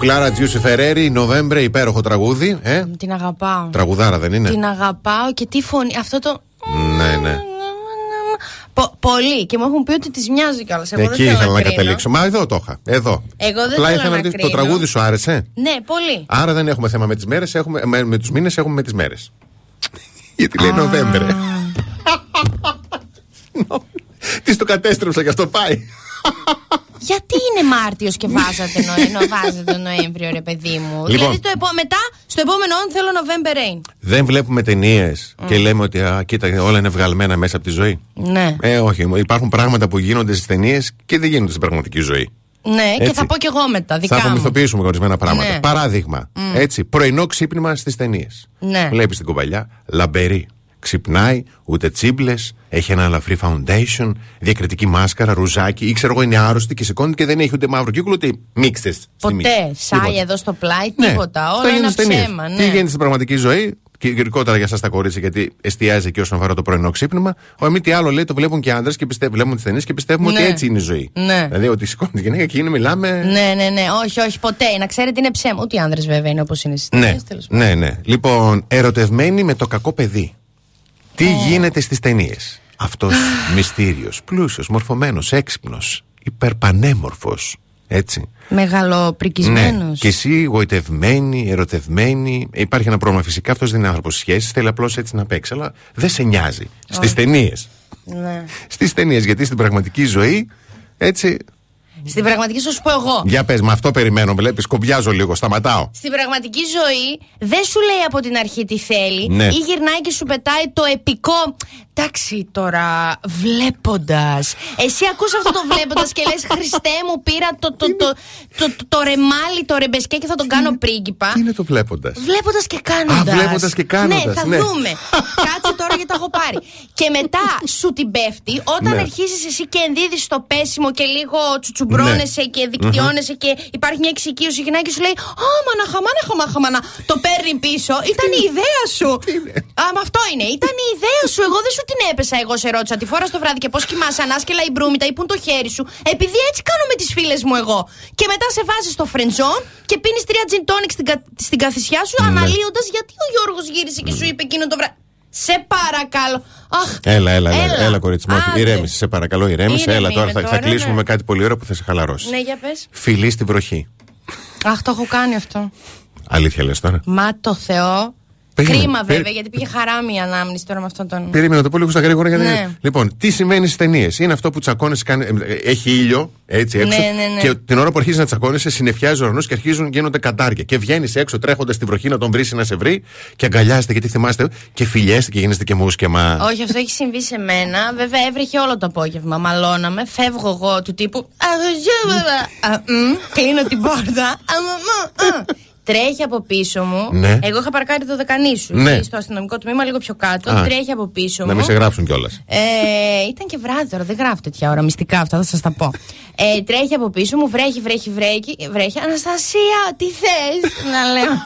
Μελαχρινή κουκλάρα Τζιούσι Φεραίρι, Νοβέμβρε, υπέροχο τραγούδι. Ε; Την αγαπάω. Τραγουδάρα δεν είναι; Την αγαπάω και τι φωνή. Αυτό το. Ναι, ναι. Πο- πολύ. Και μου έχουν πει ότι τη μοιάζει κιόλας. Εγώ Εκεί δεν θέλω ήθελα να κρίνω. καταλήξω. Μα εδώ το είχα. Εδώ. Εγώ δεν Απλά θέλω ήθελα να ρωτήσω, Το κρίνω. τραγούδι σου άρεσε; Ναι, πολύ. Άρα δεν έχουμε θέμα με τις μέρες, έχουμε, με, με τους μήνες έχουμε με τις μέρες. Γιατί λέει Νοβέμβρε. Τι το κατέστρεψα και αυτό πάει. Γιατί είναι Μάρτιος και βάζατε, Νοέ, νο, βάζετε Νοέμβριο, ρε παιδί μου; Λοιπόν. Δηλαδή το επό- μετά, στο επόμενο όν θέλω November Rain. Δεν βλέπουμε ταινίες και λέμε ότι α, κοίτα, όλα είναι βγαλμένα μέσα από τη ζωή. Ναι. Ε, όχι. Υπάρχουν πράγματα που γίνονται στις ταινίες και δεν γίνονται στην πραγματική ζωή. Ναι, και Έτσι. θα πω κι εγώ μετά, δικά Θα μου. απομυθοποιήσουμε ορισμένα πράγματα. Ναι. Παράδειγμα, έτσι, πρωινό ξύπνημα στις ταινίες. Ναι. Βλέπεις την κουβαλιά, λαμπερή. Ξυπνάει, ούτε τσίμπλες, έχει ένα ελαφρύ foundation, διακριτική μάσκαρα, ρουζάκι, ή ξέρω εγώ είναι άρρωστη και σηκώνει και δεν έχει ούτε μαύρο κύκλο ούτε μίξτες. Ποτέ. Σάι εδώ στο πλάι, Ναι. τίποτα. Αυτό Όλα γίνεται είναι στις ταινίες. ψέμα. Τι Ναι. γίνεται στην πραγματική ζωή, και γενικότερα για εσά τα κορίτσια, γιατί εστιάζει και όσον αφορά το πρωινό ξύπνημα. Ο μη τι άλλο λέει, το βλέπουν και άντρε και πιστεύουν, βλέπουν τις ταινίες και πιστεύουμε Ναι. ότι έτσι είναι η ζωή. Ναι. Δηλαδή ότι σηκώνει τη γυναίκα και είναι, μιλάμε. Ναι, ναι, ναι. Όχι, όχι, ποτέ. Να ξέρετε είναι ψέμα. Ούτε οι άνδρες βέβαια είναι όπως είναι στις Ναι, ταινίες, τέλος πάντων. ναι, ναι. Λοιπόν, ερωτευμένη με το κακό παιδί. Τι γίνεται στις ταινίες; Αυτός μυστήριος, πλούσιος, μορφωμένος, έξυπνος, υπερπανέμορφος. Έτσι. Μεγαλοπρικισμένος. Ναι. Και εσύ γοητευμένη, ερωτευμένη. Υπάρχει ένα πρόβλημα φυσικά. Αυτός δεν είναι άνθρωπος σχέσης. Θέλει απλώς έτσι να παίξει. Αλλά δεν σε νοιάζει. Στις ταινίες. Ναι. Στις ταινίες. Γιατί στην πραγματική ζωή έτσι. Στην πραγματική σου πω εγώ. Για πες, με αυτό περιμένω. Βλέπεις, κομπιάζω λίγο, σταματάω. Στην πραγματική ζωή δεν σου λέει από την αρχή τι θέλει Ναι. ή γυρνάει και σου πετάει το επικό. Εντάξει τώρα, βλέποντας. Εσύ ακούς αυτό το βλέποντας και λες: Χριστέ μου, πήρα το, το, το, το, το, το ρεμάλι, το ρεμπεσκέ και θα τον κάνω πρίγκιπα. Τι είναι το βλέποντας; Βλέποντας και κάνοντας. Α, βλέποντας και κάνοντας, Ναι, θα ναι. δούμε. Κάτσε τώρα γιατί τα έχω πάρει. Και μετά σου την πέφτει όταν Ναι. αρχίζει εσύ και ενδίδεις το πέσιμο και λίγο τσουτσουμπρώνεσαι και δικτυώνεσαι και υπάρχει μια εξοικείωση. Η γυναίκα σου λέει Α, μαναχα, μαναχα, μαναχα, μαναχα. Το παίρνει πίσω. Ήταν η ιδέα σου. Α, μα αυτό είναι. Ήταν η ιδέα σου. Εγώ δεν σου την έπεσα. Εγώ σε ρώτησα τη φορά το βράδυ και πώς κοιμάσαι ανάσκελα η μπρούμητα ή πού είναι το χέρι σου. Επειδή έτσι κάνω με τις φίλες μου εγώ. Και μετά σε βάζεις στο φρεντζόν και πίνεις τρία gin tonic στην, κα- στην καθισιά σου, αναλύοντας γιατί ο Γιώργος γύρισε και σου είπε εκείνο το βράδυ. Σε παρακαλώ. Αχ, Έλα, έλα, έλα, έλα, κορίτσι μου. Άντε. Ηρέμησε, σε παρακαλώ, ηρέμησε. Ήρεμη Έλα τώρα, είμαι θα, θα τώρα, κλείσουμε ναι. με κάτι πολύ ωραίο που θα σε χαλαρώσει. Ναι, για πες. Φιλή στη βροχή. Αχ, το έχω κάνει αυτό. Αλήθεια λες τώρα. Μα το Θεό. Περίμενε, Κρίμα περί- βέβαια, γιατί πήγε χαράμι η ανάμνηση τώρα με αυτόν τον. Περίμενα να το πω λίγο στα γρήγορα γιατί. Ναι. Λοιπόν, τι σημαίνει στις ταινίες; Είναι αυτό που τσακώνεσαι, κάνει, ε, έχει ήλιο, έτσι έξω. Ναι, ναι, ναι. Και την ώρα που αρχίζεις να τσακώνεσαι, συνεφιάζει ο ουρανός και αρχίζουν γίνονται κατάρια. Και βγαίνεις έξω τρέχοντας στη βροχή να τον βρεις να σε βρει και αγκαλιάζεται γιατί θυμάστε και φιλιέστε και γίνεστε και μουσκεμα. Όχι, αυτό έχει συμβεί σε μένα. Βέβαια, έβρεχε όλο το απόγευμα. Μαλώναμε. Φεύγω εγώ του τύπου. «Α, α, μ», Κλείνω την πόρτα. «Α, μ, μ, μ». Τρέχει από πίσω μου. Ναι. Εγώ είχα παρκάρει το δεκανήσου. Ναι. εκεί Στο αστυνομικό τμήμα, λίγο πιο κάτω. Α. Τρέχει από πίσω Να μου. μην σε γράψουν κιόλας. Ε, ήταν και βράδυ τώρα, δεν γράφω τέτοια ώρα. Μυστικά αυτά, θα σας τα πω. Ε, τρέχει από πίσω μου, βρέχει, βρέχει, βρέχει. βρέχει. Αναστασία, τι θες να λέω;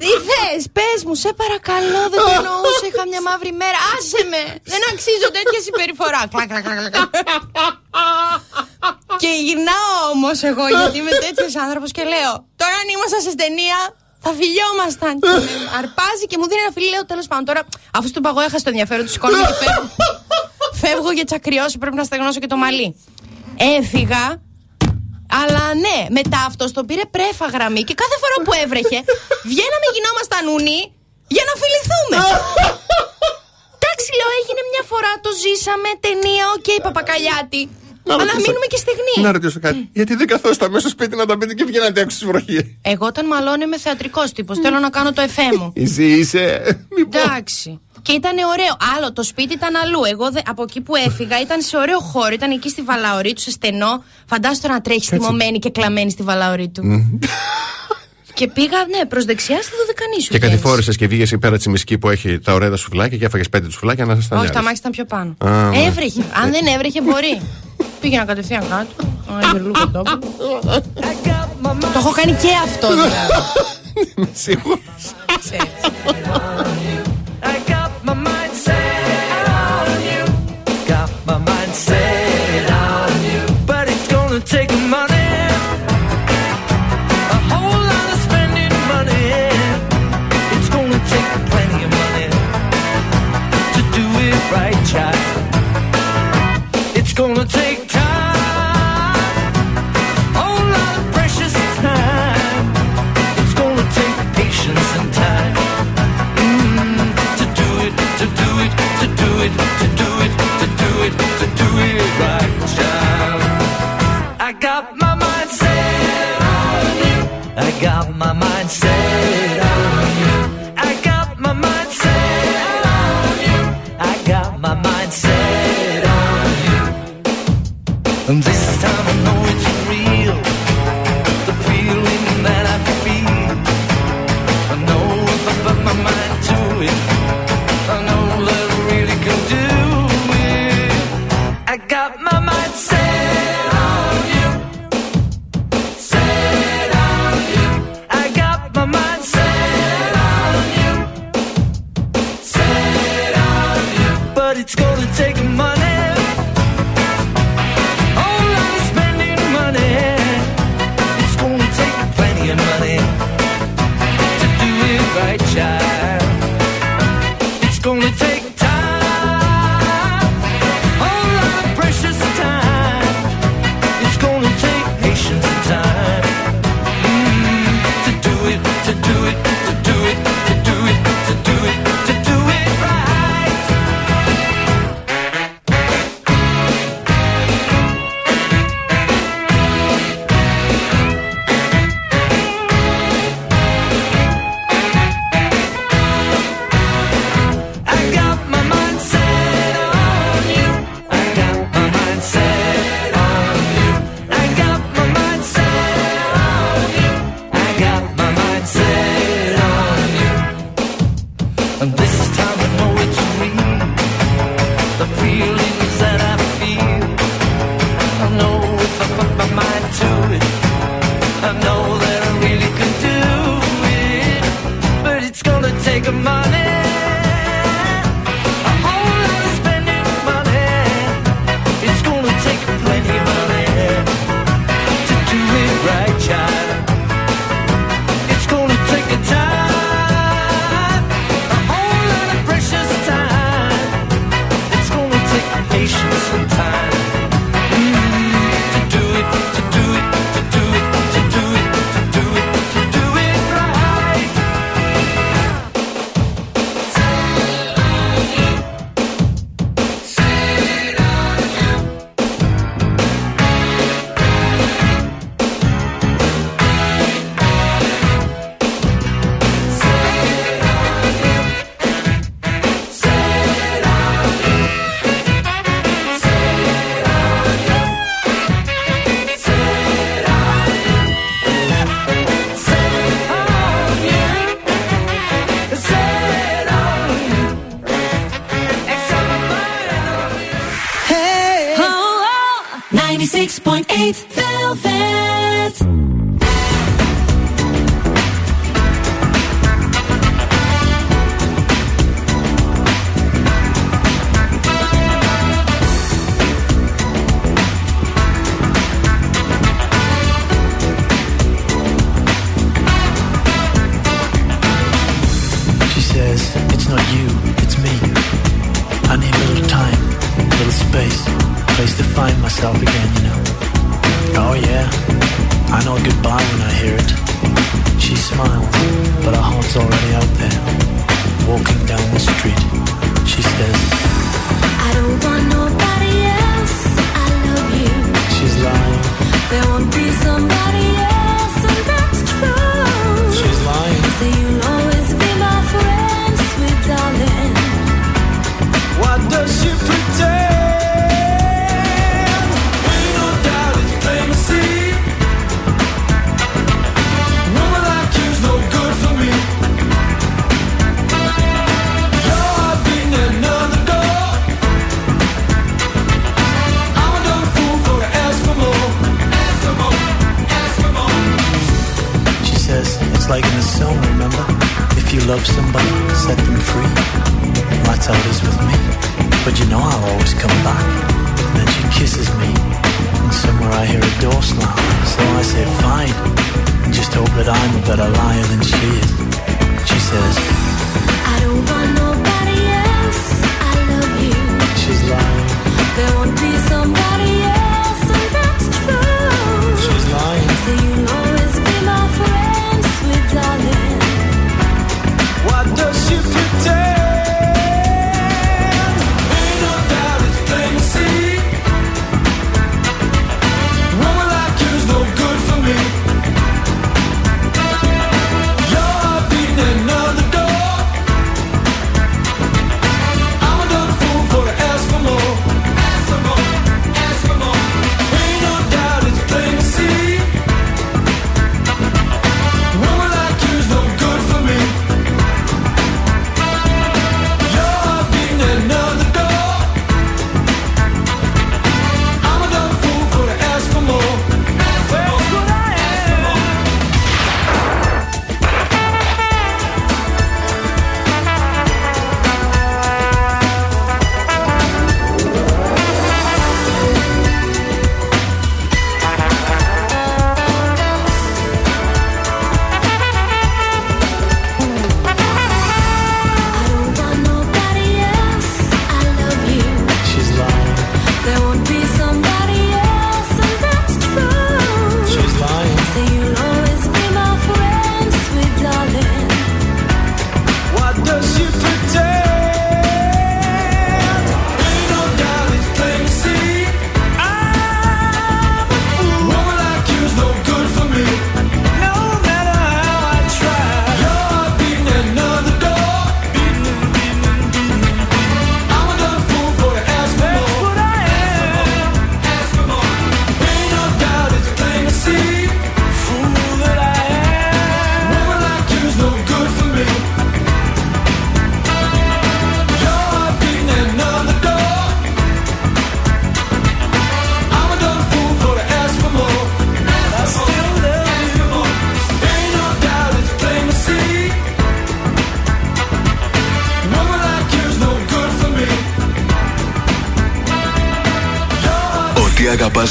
τι θες, πες μου, σε παρακαλώ, δεν το εννοούσα. Είχα μια μαύρη μέρα. Άσε με, δεν αξίζω τέτοια συμπεριφορά. Κλακ, κλακ, κλακ, κλακ. και γυρνάω όμως εγώ, γιατί είμαι τέτοιος άνθρωπος και λέω: Τώρα αν ήμασταν σε ταινία, θα φιλιόμασταν. και με αρπάζει και μου δίνει ένα φιλί. Λέω τέλος πάντων τώρα, αφού στον παγό έχασε το ενδιαφέρον του, σηκώνω και φεύγω. φεύγω για τσακριώσεις, πρέπει να στεγνώσω και το μαλλί. Έφυγα. Αλλά ναι, μετά αυτό τον πήρε πρέφα γραμμή και κάθε φορά που έβρεχε, βγαίναμε, γινόμασταν ούνοι για να φιληθούμε. Εντάξει, λέω, έγινε μια φορά, το ζήσαμε, ταινία, οκ, παπακαλιάτη. Αλλά ρωτήσω- μείνουμε και στεγνοί. Να ρωτήσω κάτι. Γιατί δεν καθόσαστε αμέσως σπίτι να τα πείτε και βγαίνατε έξω στη βροχή. Εγώ όταν μαλώνω είμαι θεατρικός τύπος. Θέλω να κάνω το εφέ μου. Εσύ είσαι. Μήπως- Εντάξει. Και ήταν ωραίο. Άλλο, το σπίτι ήταν αλλού. Εγώ δε- από εκεί που έφυγα ήταν σε ωραίο χώρο. Ήταν εκεί στη Βαλαωρίτου, σε στενό. Φαντάσου τώρα να τρέχει θυμωμένη και κλαμένη στη Βαλαωρίτου. και πήγα, ναι, προς δεξιά στη Δωδεκανή σου. Και κατηφόρησες και βγήκες εκεί πέρα τσιμισκή που έχει τα ωραία τα σουφλάκια και έφαγες πέντε τσουφλάκια να σας τα Όχι, νιάρεις. τα μάξι ήταν πιο πάνω. Α, ναι. έβρεχε. Αν δεν έβρεχε, μπορεί. Πήγαινα κατευθείαν κάτω. Α, γερλού κοτόπουλο. Το έχω κάνει και αυτό δηλαδή. Σίγουρα. ξέρεις. Got my mind set on you. I got my mind set on you. I got my mind set on you.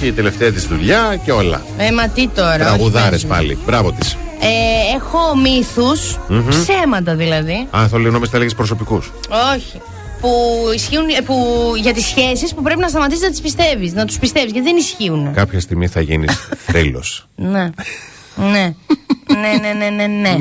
Και η τελευταία της δουλειά και όλα. Ε, μα τι τώρα. Τραγουδάρες όχι, πάλι. Μπράβο της. Ε, έχω μύθους, ψέματα δηλαδή. Αν θέλω νόμιζα τα έλεγες προσωπικούς. Όχι. Που ισχύουν, ε, που, για τις σχέσεις που πρέπει να σταματήσεις να τις πιστεύεις. Να τους πιστεύεις γιατί δεν ισχύουν. Κάποια στιγμή θα γίνεις θρύλος. Ναι. ναι. Ναι, ναι, ναι, ναι, ναι.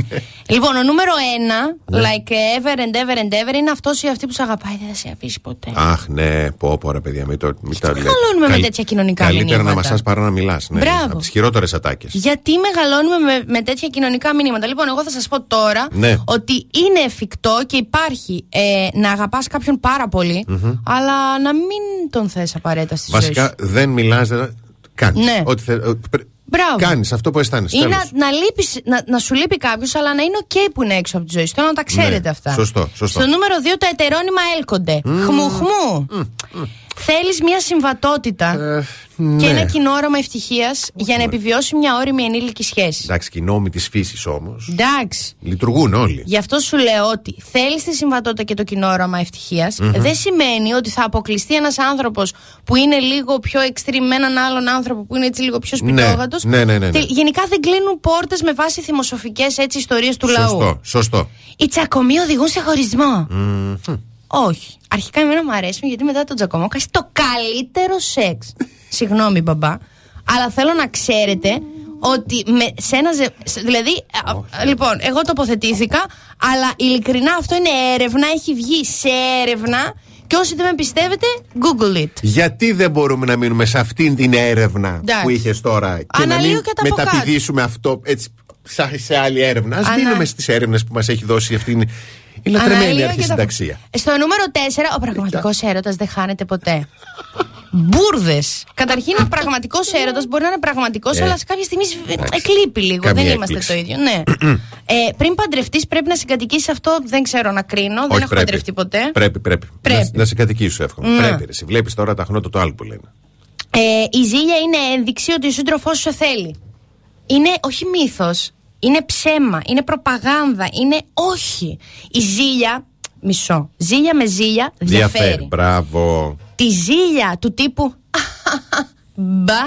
λοιπόν, ο νούμερο ένα, Ναι. like ever and ever and ever, είναι αυτός ή αυτή που σε αγαπάει, δεν θα σε αφήσει ποτέ. Αχ, ναι, πω, πω, ρε παιδιά, μην το. Μην τα λέτε. μεγαλώνουμε με τέτοια κοινωνικά Καλύτερα να μηνύματα; μασάς παρά να μιλάς. Ναι, Μπράβο. από τις χειρότερες ατάκες. Γιατί μεγαλώνουμε με, με τέτοια κοινωνικά μηνύματα; Λοιπόν, εγώ θα σας πω τώρα Ναι. ότι είναι εφικτό και υπάρχει ε, να αγαπάς κάποιον πάρα πολύ, αλλά να μην τον θες απαραίτητα στη ζωή σου. Βασικά δεν μιλάς, δεν. Κάνεις. Ναι. Ό,τι θε, ο- πρε- Μπράβο. Κάνεις αυτό που αισθάνεσαι. Ή τέλος. να, να, λείπεις, να, να σου λείπει κάποιος, αλλά να είναι οκ που είναι έξω από τη ζωή σου. Θέλω να τα ξέρετε Ναι, αυτά. σωστό, σωστό. Στο νούμερο 2 τα ετερώνυμα έλκονται. Χμου χμου. Θέλεις μια συμβατότητα και ναι. ένα κοινό όραμα ευτυχίας για να επιβιώσει μια όρημη ενήλικη σχέση. Εντάξει, και οι νόμοι της φύσης όμως Εντάξει. λειτουργούν όλοι. Γι' αυτό σου λέω ότι θέλεις τη συμβατότητα και το κοινό όραμα ευτυχίας. Δεν σημαίνει ότι θα αποκλειστεί ένας άνθρωπος που είναι λίγο πιο extreme με έναν άλλον άνθρωπο που είναι έτσι λίγο πιο σπιτόγατο. Ναι, ναι, ναι, ναι. Γενικά δεν κλείνουν πόρτες με βάση θυμοσοφικές ιστορίες του λαού. Σωστό, σωστό. Οι τσακωμοί οδηγούν σε χωρισμό. Όχι. Αρχικά εμένα μου αρέσουν γιατί μετά τον Τζακωμό κάνει το καλύτερο σεξ. Συγγνώμη, μπαμπά. Αλλά θέλω να ξέρετε ότι με, σε ένα. ζε- σε- Δηλαδή, α, α, λοιπόν, εγώ τοποθετήθηκα, αλλά ειλικρινά αυτό είναι έρευνα, έχει βγει σε έρευνα. Και όσοι δεν με πιστεύετε, Google it. Γιατί δεν μπορούμε να μείνουμε σε αυτήν την έρευνα Εντάξει. που είχες τώρα και Αναλύω να μην και τα από κάτω. μεταπηδήσουμε αυτό έτσι σαν σε άλλη έρευνα. Α Ανα- μείνουμε στις έρευνες που μας έχει δώσει αυτή η λατρεμένη Αναλύω αρχή και τα- συνταξία. Στο νούμερο 4, ο πραγματικός έρωτας δεν χάνεται ποτέ. Μπουρδες. Καταρχήν, ο πραγματικός έρωτας μπορεί να είναι πραγματικός, Ε, αλλά σε κάποια στιγμή σβ- εντάξει. εκλείπει λίγο. Καμία δεν είμαστε έκπληξη. το ίδιο. Ναι. ε, πριν παντρευτείς, πρέπει να συγκατοικήσει αυτό. Δεν ξέρω να κρίνω. δεν έχω παντρευτεί ποτέ. Πρέπει, πρέπει. Πρέπει. Να, να σε κατοικήσει, εύχομαι. Ναι. Πρέπει. Εσύ βλέπεις τώρα τα χνότα του άλλου που λένε. Ε, η ζήλια είναι ένδειξη ότι ο σύντροφός σου σε θέλει. Είναι όχι μύθος. Είναι ψέμα. Είναι προπαγάνδα. Είναι όχι. Η ζήλια. Μισό. Ζήλια με ζήλια διαφέρει. Μπράβο. Τη ζήλια του τύπου. Μπα.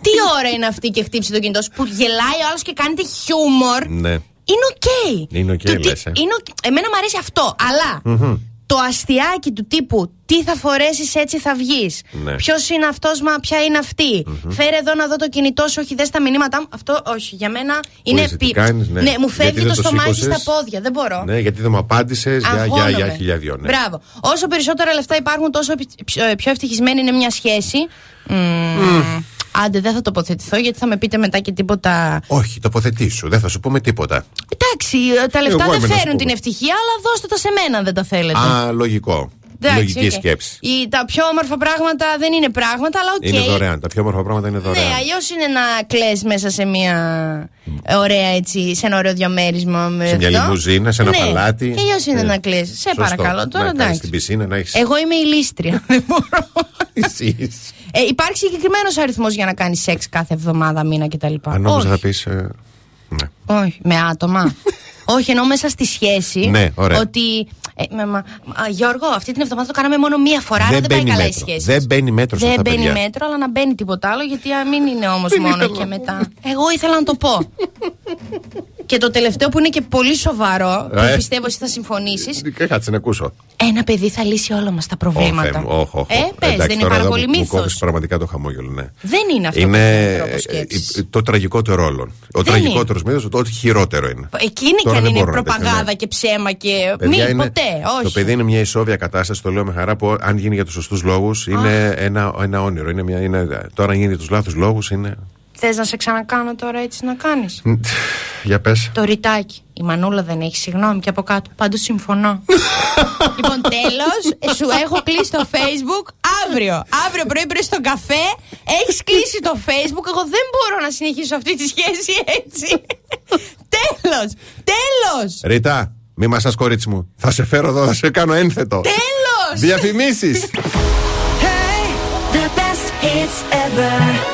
Τι ώρα είναι αυτή και χτυπάει το κινητό σου που γελάει ο άλλος και κάνετε χιούμορ. Ναι. Είναι οκ. Είναι οκ, Το τι- λες, ε. είναι οκ. Εμένα μου αρέσει αυτό. Αλλά Μμμ. Το αστειάκι του τύπου τι θα φορέσεις έτσι θα βγεις. Ναι. Ποιος είναι αυτός, μα ποια είναι αυτή. Φέρε εδώ να δω το κινητό σου, όχι δες τα μηνύματά μου. Αυτό όχι. Για μένα είναι είσαι, τι πι- κάνεις, ναι. μου Γιατί φεύγει δεν το το στομάχι στα σήκωσες. πόδια. Δεν μπορώ. Ναι, γιατί δεν μου απάντησες. Για, για, για Αγχώνομαι. χίλια δυο. Ναι. Μπράβο. Όσο περισσότερα λεφτά υπάρχουν, τόσο επι- πιο, πιο ευτυχισμένη είναι μια σχέση. Μμμ. Άντε, δεν θα τοποθετηθώ γιατί θα με πείτε μετά και τίποτα. Όχι, τοποθετήσου. Δεν θα σου πούμε τίποτα. Εντάξει, τα λεφτά Εγώ δεν είμαι να σου φέρουν πούμε. την ευτυχία, αλλά δώστε τα σε μένα αν δεν τα θέλετε. Α, λογικό. Εντάξει, Λογική οκ. σκέψη. Η- τα πιο όμορφα πράγματα δεν είναι πράγματα, αλλά οκ. Είναι δωρεάν. Τα πιο όμορφα πράγματα είναι Ναι, δωρεάν. αλλιώς είναι να κλαις μέσα σε μια ε, ωραία έτσι, σε ένα ωραίο διαμέρισμα. Με Σε μια αυτό. λιμουζίνα, σε ένα ναι. παλάτι. Και αλλιώς είναι Ναι. να κλαις. Σε Σωστό. παρακαλώ τώρα, Να κάνεις εντάξει. στην πισίνα να έχει. Εγώ είμαι η λίστρια. Δεν μπορώ. Εσείς. Ε, υπάρχει συγκεκριμένος αριθμός για να κάνεις σεξ κάθε εβδομάδα, μήνα κτλ. Αν νόμιζα Όχι. θα πει. Ναι. Όχι, με άτομα. Όχι, ενώ μέσα στη σχέση. Ναι, ωραία. Ότι. Ε, με- μα- α, Γιώργο, αυτή την εβδομάδα το κάναμε μόνο μία φορά, άρα Δεν δεν πάει μπαίνει καλά η μέτρο. σχέση. Δεν μπαίνει μέτρο σε Δεν αυτά, μπαίνει παιδιά. μέτρο, αλλά να μπαίνει τίποτα άλλο, γιατί α, μην είναι όμως μόνο και μετά. Εγώ ήθελα να το πω. και το τελευταίο που είναι και πολύ σοβαρό, που Ε. πιστεύω εσύ θα συμφωνήσεις. Ε, Κάτσε να ακούσω. Ένα παιδί θα λύσει όλα μας τα Ω, Θεέ προβλήματα. μου, όχ, όχ, Ε, όχ. πες, Εντάξει, δεν είναι τώρα πάρα εδώ πολύ μου- Μου μύθος. κόβεις πραγματικά το χαμόγελο, ναι. Δεν είναι αυτό Είναι που είναι τρόπος ε, σκέψης. ε, το τραγικότερο όλων. Ο Δεν τραγικότερος μύθος, το ότι χειρότερο είναι. Εκείνη και Τώρα αν δεν είναι μπορώ να δεχτώ, προπαγάνδα ναι. και ψέμα και. Παιδιά, Μη, είναι- ποτέ, όχι. Το παιδί είναι μια ισόβια κατάσταση, το λέω με χαρά, που αν γίνει για τους σωστούς λόγους είναι ένα, ένα όνειρο. Είναι μια, είναι, τώρα αν γίνει για τους λάθους λόγους είναι. Θες να σε ξανακάνω τώρα έτσι να κάνεις; Για πες Το ρητάκι. Η μανούλα δεν έχει συγγνώμη και από κάτω. Πάντως συμφωνώ. λοιπόν, τέλος, σου έχω κλείσει το Facebook αύριο. Αύριο πρωί πριν στον καφέ έχεις κλείσει το Facebook. Εγώ δεν μπορώ να συνεχίσω αυτή τη σχέση έτσι. τέλος! Τέλος! Ρίτα, μη μα κορίτσι μου. Θα σε φέρω εδώ, θα σε κάνω ένθετο. Τέλος! Διαφημίσεις! Hey, the best hits ever.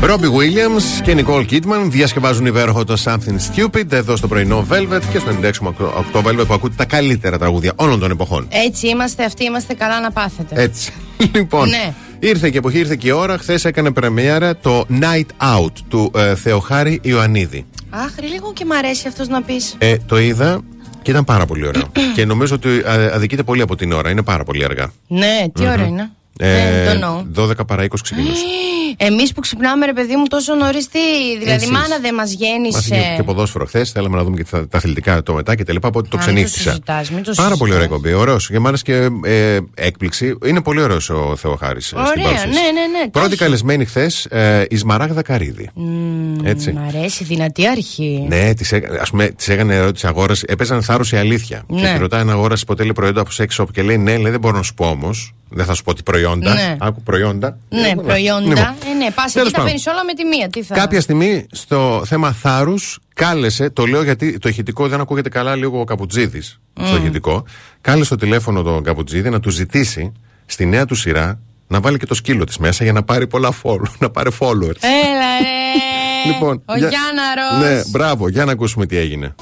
Ρόμπι Βίλιαμ και Νικόλ Κίτμαν διασκευάζουν υπέροχο το Something Stupid εδώ στο πρωινό Velvet και στο εντέξιμο ακτώ Velvet που ακούτε τα καλύτερα τραγούδια όλων των εποχών. Έτσι είμαστε, αυτοί είμαστε καλά να πάθετε. Έτσι. Λοιπόν. Ναι ήρθε και η εποχή, ήρθε και η ώρα. Χθες έκανε πρεμιέρα το Night Out του ε, Θεοχάρη Ιωαννίδη. Αχ, λίγο και μ' αρέσει αυτός να πεις. Ε, το είδα και ήταν πάρα πολύ ωραίο. και νομίζω ότι ε, αδικείται πολύ από την ώρα. Είναι πάρα πολύ αργά. Ναι, τι ώρα είναι. Ε, Δεν το εννοώ. 12 παρά 20 ξεκινούσε. Εμείς που ξυπνάμε, ρε παιδί μου, τόσο νωρίς τι. Δηλαδή, Εσείς. μάνα δεν μας Μα γέννησε. είχε και ποδόσφαιρο χθες. Θέλαμε να δούμε και τα, τα αθλητικά το μετά και τα λοιπά. Οπότε το Α, μην το ξενύχτησα. συζητάς, μην το Πάρα πολύ ωραία συζητάς. εκπομπή. Ωραίος. Για μάνας και ε, έκπληξη. Είναι πολύ ωραίος ο Θεοχάρης. Ωραία, ναι, ναι, ναι. Πρώτη τάχει. καλεσμένη χθες ε, η Σμαράγδα Καρίδη. Έτσι. Μ' αρέσει, δυνατή αρχή. Ναι, της ας πούμε, της έκανε ερώτηση αγόραση. Έπαιζαν θάρρος η αλήθεια. Ναι. Και τη ρωτάει ένα αγόραση ποτέ λέει προϊόντα από sex shop και λέει ναι, λέει, δεν μπορώ να σου πω όμως. Δεν θα σου πω τι προϊόντα. Ναι. Άκου προϊόντα. Ναι, Λοιπόν, προϊόντα. λοιπόν. Ε, ναι, πα Τέλος εκεί τα πάντων. παίρνει όλα με τη μία. Τι θα. Κάποια στιγμή στο θέμα θάρρους κάλεσε, το λέω γιατί το ηχητικό δεν ακούγεται καλά λίγο ο Καπουτζίδη στο ηχητικό. Κάλεσε το τηλέφωνο τον Καπουτζίδη να του ζητήσει στη νέα του σειρά να βάλει και το σκύλο της μέσα για να πάρει πολλά follow, να πάρει followers. Έλα, ρε. λοιπόν, Ο για- Γιάνναρος. Ναι, μπράβο, για να ακούσουμε τι έγινε.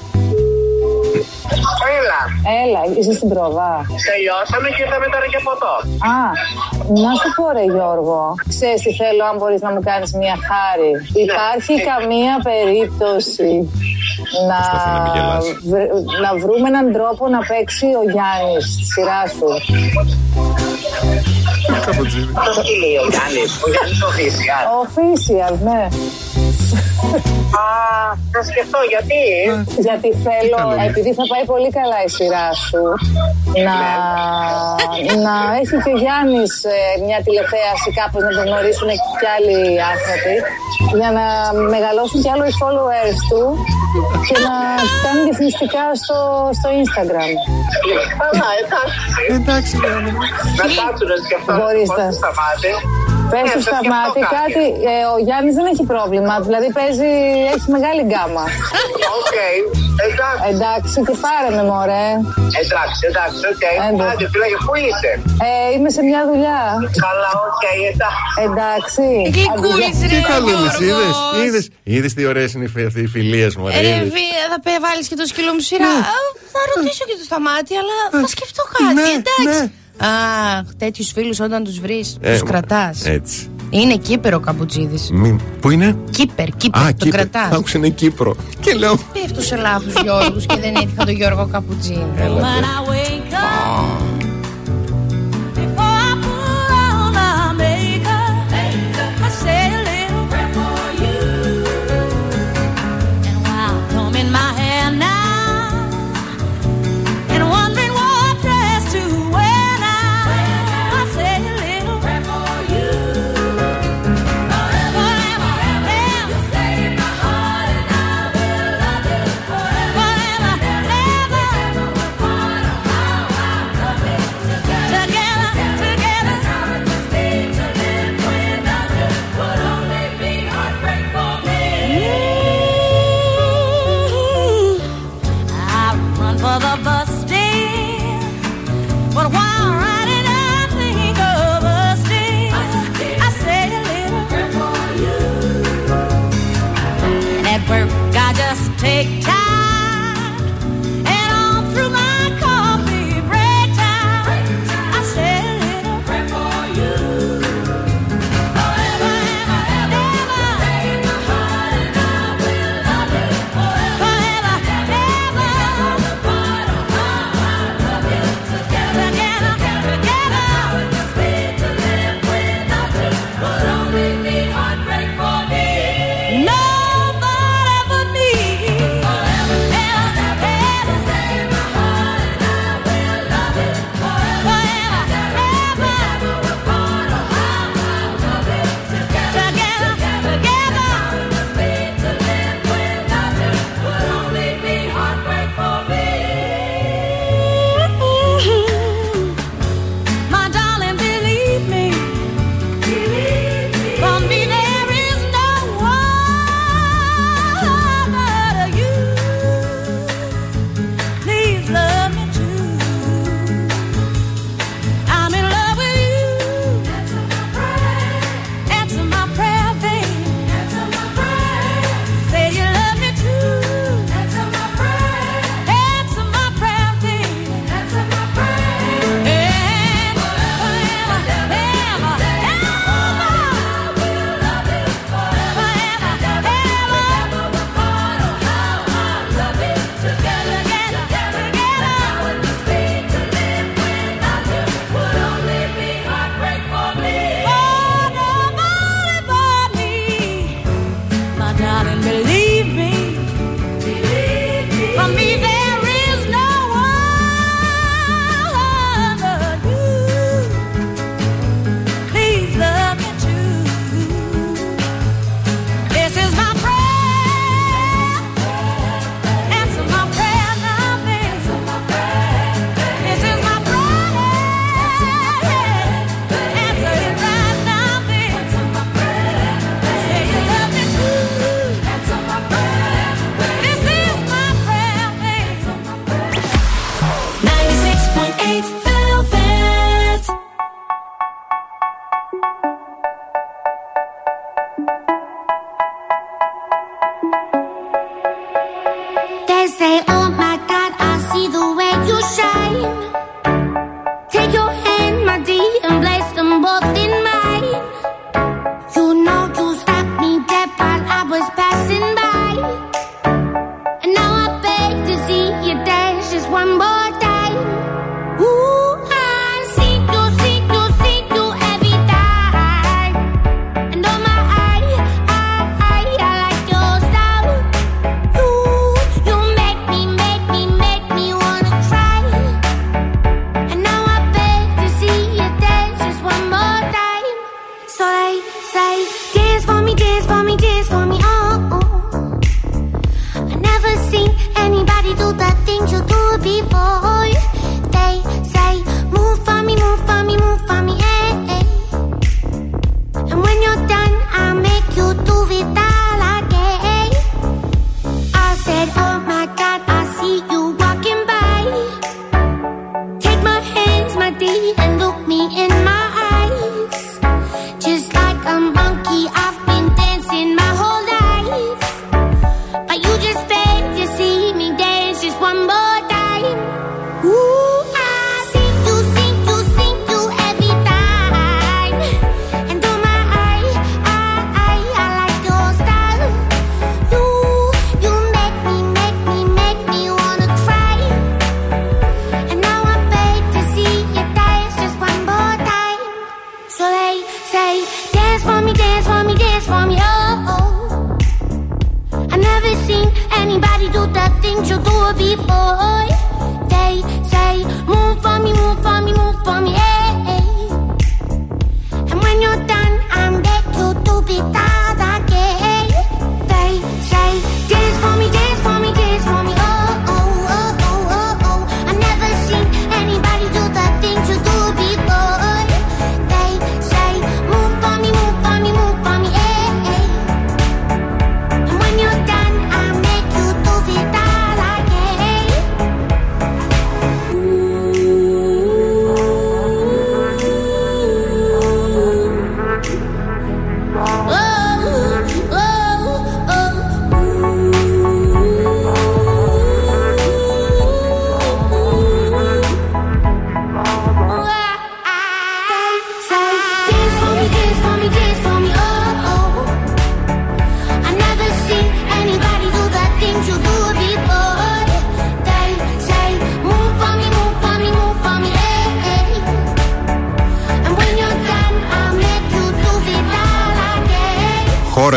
Έλα. Έλα, είσαι στην πρόβα. Τελειώσαμε και ήρθαμε τώρα για ποτό. Α, να σου πω ρε Γιώργο, ξέρεις τι θέλω αν μπορείς να μου κάνεις μια χάρη. Υπάρχει καμία περίπτωση να, Προσπαθεί να μην γελάσει. βρ- να βρούμε έναν τρόπο να παίξει ο Γιάννης στη σειρά σου. Καπουτζίδη. Αυτό τι λέει ο Γιάννης, ο Γιάννης ο Φίσιας. Official, ναι. Α, θα σκεφτώ γιατί. Γιατί θέλω, επειδή θα πάει πολύ καλά η σειρά σου, να, να έχει και ο Γιάννης ε, μια τηλεθέαση κάπως να τον γνωρίσουν και άλλοι άνθρωποι για να μεγαλώσουν κι άλλο οι followers του και να κάνουν διαφημιστικά στο, στο Instagram. Καλά, εντάξει. Εντάξει, Να κάτσουν να σκεφτώ. Μπορείς πώς να- θα σταμάτε. Πες Ναι, του θα στα σκεφτώ μάτια κάτι, ε, ο Γιάννης δεν έχει πρόβλημα, δηλαδή παίζει, έχει μεγάλη γκάμα. Οκ, εντάξει. Εντάξει και πάρε με μωρέ. Εντάξει, εντάξει, οκ. Εντάξει. Άντε, φιλάκια, πού είσαι; Ε, είμαι σε μια δουλειά. Καλά, οκ, εντάξει. Εντάξει. Γλυκούλης, ρε. Τι καλό ο είδες, Γιώργος. είδες. Είδες τι ωραίες είναι οι φι- οι φιλίες μου, Ε, Ρε, είδες. βι, θα βάλεις και το σκύλο μου σειρά. Ναι. Α, Θα ρωτήσω και το Σταμάτη, αλλά θα σκεφτώ κάτι. ναι, εντάξει. Αχ, τέτοιους φίλους όταν τους βρεις, Ε, τους κρατάς. Έτσι. Είναι Κύπερο Καπουτζίδη. Μη- Πού είναι; Κύπερ, Κύπερ, Α, το Κύπρο. κρατάς. Άκουσε είναι Κύπρο. Και λέω. Πέφτω σε λάθου Γιώργου και δεν έτυχα τον Γιώργο Καπουτζίδη. Έλα,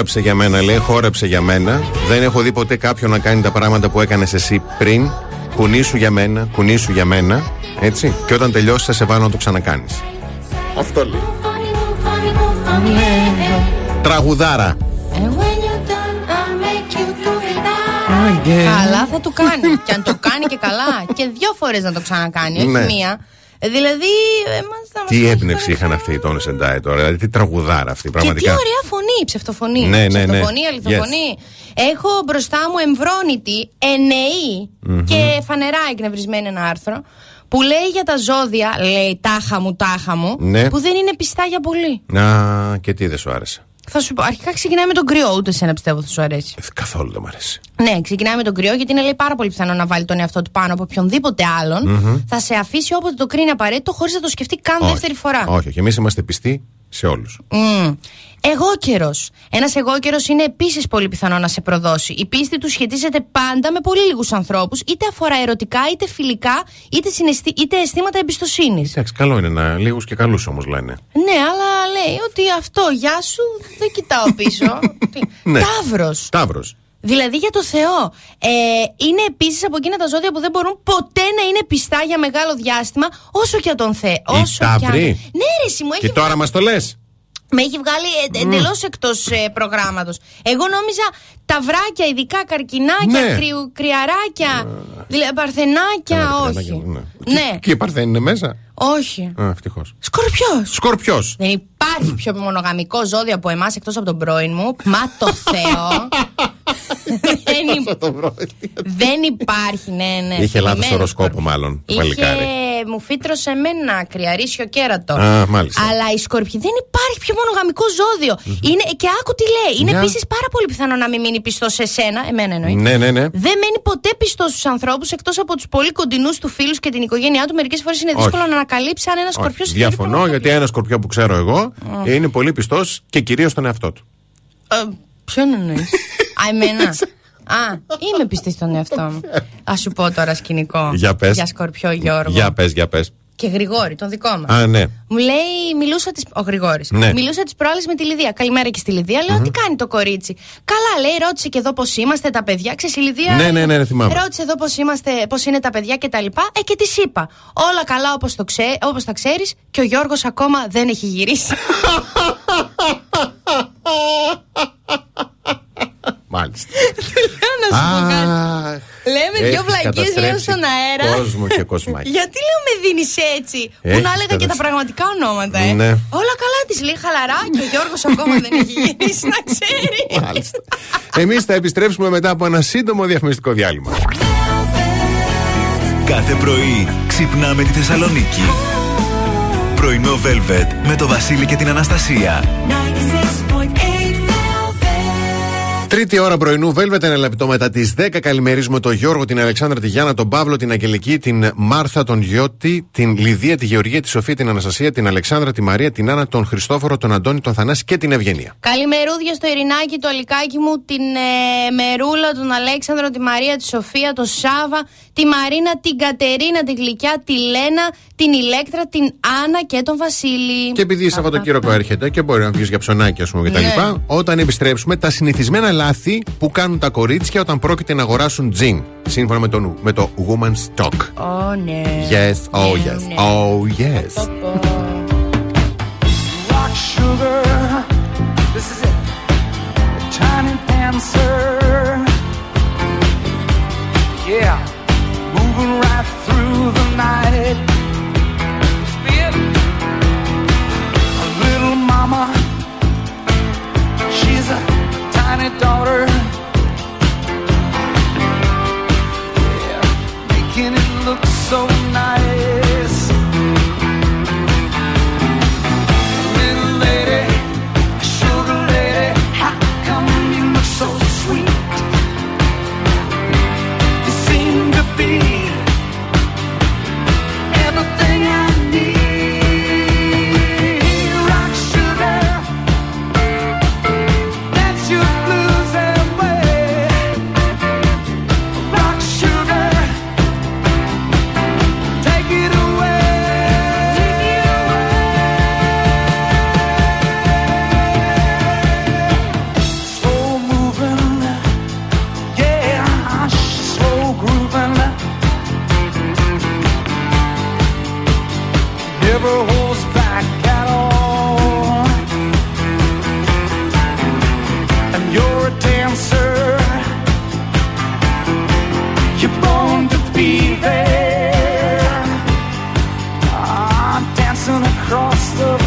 Χόρεψε για μένα, λέει, χόρεψε για μένα. Δεν έχω δει ποτέ κάποιον να κάνει τα πράγματα που έκανες εσύ πριν. Κουνήσου για μένα, κουνήσου για μένα. Έτσι. Και όταν τελειώσεις, θα σε βάλω να το ξανακάνεις. Αυτό λέει. Τραγουδάρα. Καλά θα του κάνει. και αν το κάνει και καλά, και δύο φορές να το ξανακάνει, όχι Ναι. μία. Ε, Δηλαδή, εμάς θα μας Τι έχει έμπνευση είχαν αυτοί οι Τόνες Σεντάι τώρα, δηλαδή τι τραγουδάρα αυτή Και τι πραγματικά. ωραία φωνή, ψευτοφωνή. Ναι, ναι, ναι. Ψευτοφωνή, αληθοφωνή. Έχω μπροστά μου εμβρόνητη, ενεή Μμμ. και φανερά εκνευρισμένη ένα άρθρο που λέει για τα ζώδια, λέει τάχα μου, τάχα μου, Ναι. που δεν είναι πιστά για πολύ. Να, και τι δεν σου άρεσε. Θα σου πω, αρχικά ξεκινάει με τον κρυό, ούτε σε ένα πιστεύω θα σου αρέσει. Ε, Καθόλου δεν μου αρέσει. Ναι, ξεκινάει με τον κρυό, γιατί είναι λέει, πάρα πολύ πιθανό να βάλει τον εαυτό του πάνω από οποιονδήποτε άλλον. Μμμ. Θα σε αφήσει όποτε το κρίνει απαραίτητο, χωρίς να το σκεφτεί καν Όχι. δεύτερη φορά. Όχι, όχι. Εμείς είμαστε πιστοί σε όλους. Mm. Εγώ καιρο. Ένας εγώ καιρο είναι επίσης πολύ πιθανό να σε προδώσει. Η πίστη του σχετίζεται πάντα με πολύ λίγους ανθρώπους, είτε αφορά ερωτικά, είτε φιλικά, είτε, συναισθη... είτε αισθήματα εμπιστοσύνης. Εντάξει, καλό είναι να λίγους και καλούς όμως λένε. Ναι, αλλά λέει ότι αυτό, γεια σου, δεν κοιτάω πίσω. Τι- Ναι. Ταύρος. Ταύρος. Δηλαδή για το Θεό. Ε, είναι επίσης από εκείνα τα ζώδια που δεν μπορούν ποτέ να είναι πιστά για μεγάλο διάστημα, όσο και αν τον θε. Όσο και αν... Ταύροι; Ναι, ρε, εσύ μου έχει Και τώρα μας το λες. με έχει βγάλει εντελώς εκτός ε, προγράμματος. Εγώ νόμιζα τα βράκια, ειδικά καρκινάκια, Ναι. κρυου- κρυαράκια, δηλαδή παρθενάκια, όχι. Ναι, Και η Παρθένη είναι μέσα; όχι. Α, ευτυχώς. Σκορπιός. Σκορπιός. Δεν υπάρχει πιο μονογαμικό ζώδιο από εμάς εκτός από τον πρώην μου. Μα το Θεό. Δεν, υ- δεν υπάρχει, ναι, ναι. Είχε λάθος Θυμημένο οροσκόπο, μάλλον. Το παλικάρι. Είχε, μου φύτρωσε εμένα κρυαρίσιο κέρατο. Α, μάλιστα. Αλλά η σκορπιή δεν υπάρχει πιο μονογαμικό ζώδιο. Είναι, και άκου τι λέει. Είναι Για. επίσης πάρα πολύ πιθανό να μην μείνει πιστός σε σένα. Εμένα εννοεί. Ναι, ναι, ναι. Δεν μένει ποτέ πιστός στους ανθρώπους εκτός από τους πολύ κοντινούς του φίλους και την οικογένειά του. Μερικές φορές είναι Όχι. δύσκολο να ανακαλύψει αν ένα σκορπιό Όχι, Διαφωνώ γιατί ένα σκορπιό που ξέρω εγώ είναι πολύ πιστός και κυρίως στον εαυτό του. Ε, ποιον εννοείς; Α, εμένα. Α, είμαι πιστή στον εαυτό μου. Α σου πω τώρα σκηνικό. Για πες. Για σκορπιό Γιώργο. Για πες, για πες. Και Γρηγόρη, τον δικό μας. Α, ναι. Μου λέει, μιλούσα της. Ο Γρηγόρης. Ναι. Μιλούσα τη προάλλη με τη Λιδία. Καλημέρα και στη Λιδία. Λέω, τι κάνει το κορίτσι; Καλά, λέει, ρώτησε και εδώ πώς είμαστε τα παιδιά. Ξέρεις, η Λιδία. Ναι, ναι, ναι, ναι, θυμάμαι. Ρώτησε εδώ πώς είμαστε, πώς είναι τα παιδιά και τα λοιπά. Ε, και της είπα. Όλα καλά όπως το ξέ, όπως τα ξέρεις και ο Γιώργος ακόμα δεν έχει γυρίσει. Μάλιστα. να σου πω κάτι. Αχ, Λέμε δυο έχεις βλακίε, λέω καταστρέψει στον αέρα. Κόσμο και κοσμάκι. Γιατί λέω με δίνεις έτσι, που Έχεις να έλεγα και τα καταστρέψει. πραγματικά ονόματα, ε. Ναι. Όλα καλά της λέει χαλαρά και ο Γιώργος ακόμα δεν έχει γυρίσει, να ξέρει. Μάλιστα. Εμείς θα επιστρέψουμε μετά από ένα σύντομο διαφημιστικό διάλειμμα. Κάθε πρωί ξυπνάμε τη Θεσσαλονίκη. Πρωινό Velvet με το Βασίλη και την Αναστασία. Τρίτη ώρα πρωινού, Velvet, ένα λεπτό μετά τις 10. Καλημερίζουμε τον Γιώργο, την Αλεξάνδρα, τη Γιάννα, τον Παύλο, την Αγγελική, την Μάρθα, τον Γιώτη, την Λιδία, τη Γεωργία, τη Σοφία, την Αναστασία, την Αλεξάνδρα, τη Μαρία, την Άννα, τον Χριστόφορο, τον Αντώνη, τον Θανάση και την Ευγενία. Καλημερούδια στο Ειρηνάκι, το Αλικάκι μου, την ε, Μερούλα, τον Αλέξανδρο, τη Μαρία, τη Σοφία, τον Σάβα, τη Μαρίνα, την Κατερίνα, τη Γλυκιά, τη Λένα, την Ηλέκτρα, την Άννα και τον Βασίλη. Και επειδή η Σαββατοκύριακο έρχεται και μπορεί να βγεις για ψωνάκι, ας πούμε κτλ. Ναι. Όταν επιστρέψουμε, τα συνηθισμένα λάθη που κάνουν τα κορίτσια όταν πρόκειται να αγοράσουν τζιν. Σύμφωνα με το, με το Woman's Talk. Ω, ναι. Yes, oh yes, ναι. oh yes. rock sugar. This is it. The tiny dancer. Night. Spin. Little mama. She's a tiny daughter. Yeah, making it look so nice. across the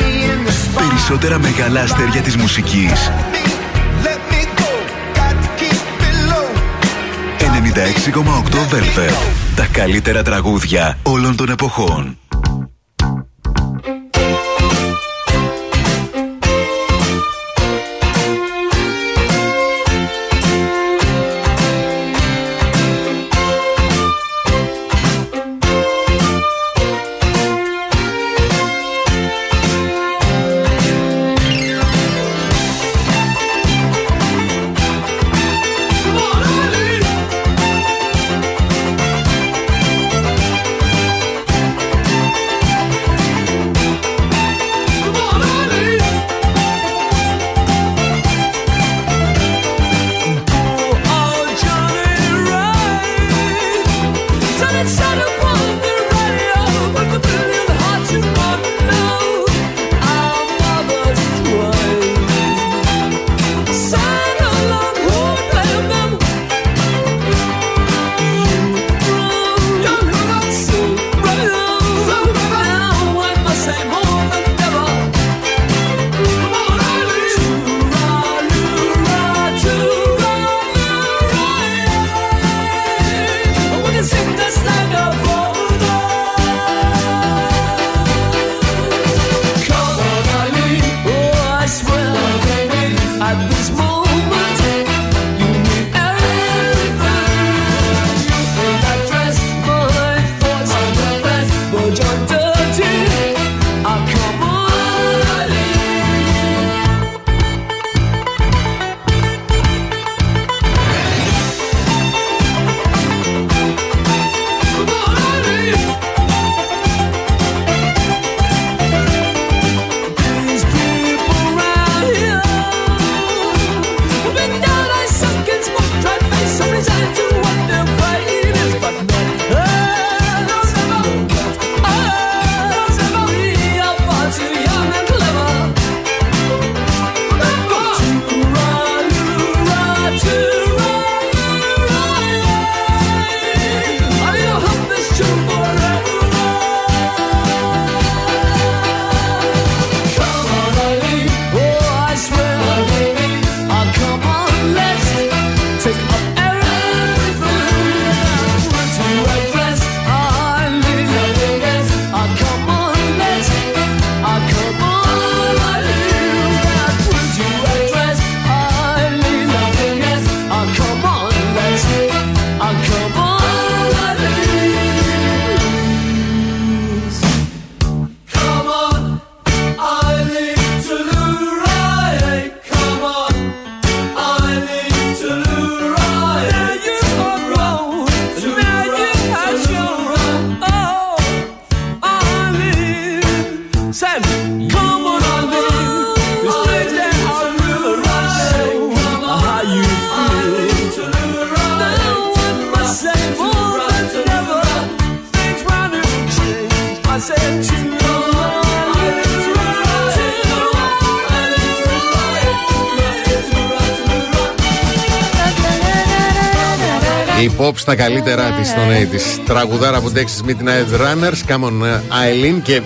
in the spot. Περισσότερα μεγάλα αστέρια της μουσικής. Let me go. Got to keep it low. 96,8 Velvet. Τα καλύτερα τραγούδια όλων των εποχών. Pop στα καλύτερά της στον 80's. Τραγουδάρα από Texas Midnight Runners, Come on uh, Eileen και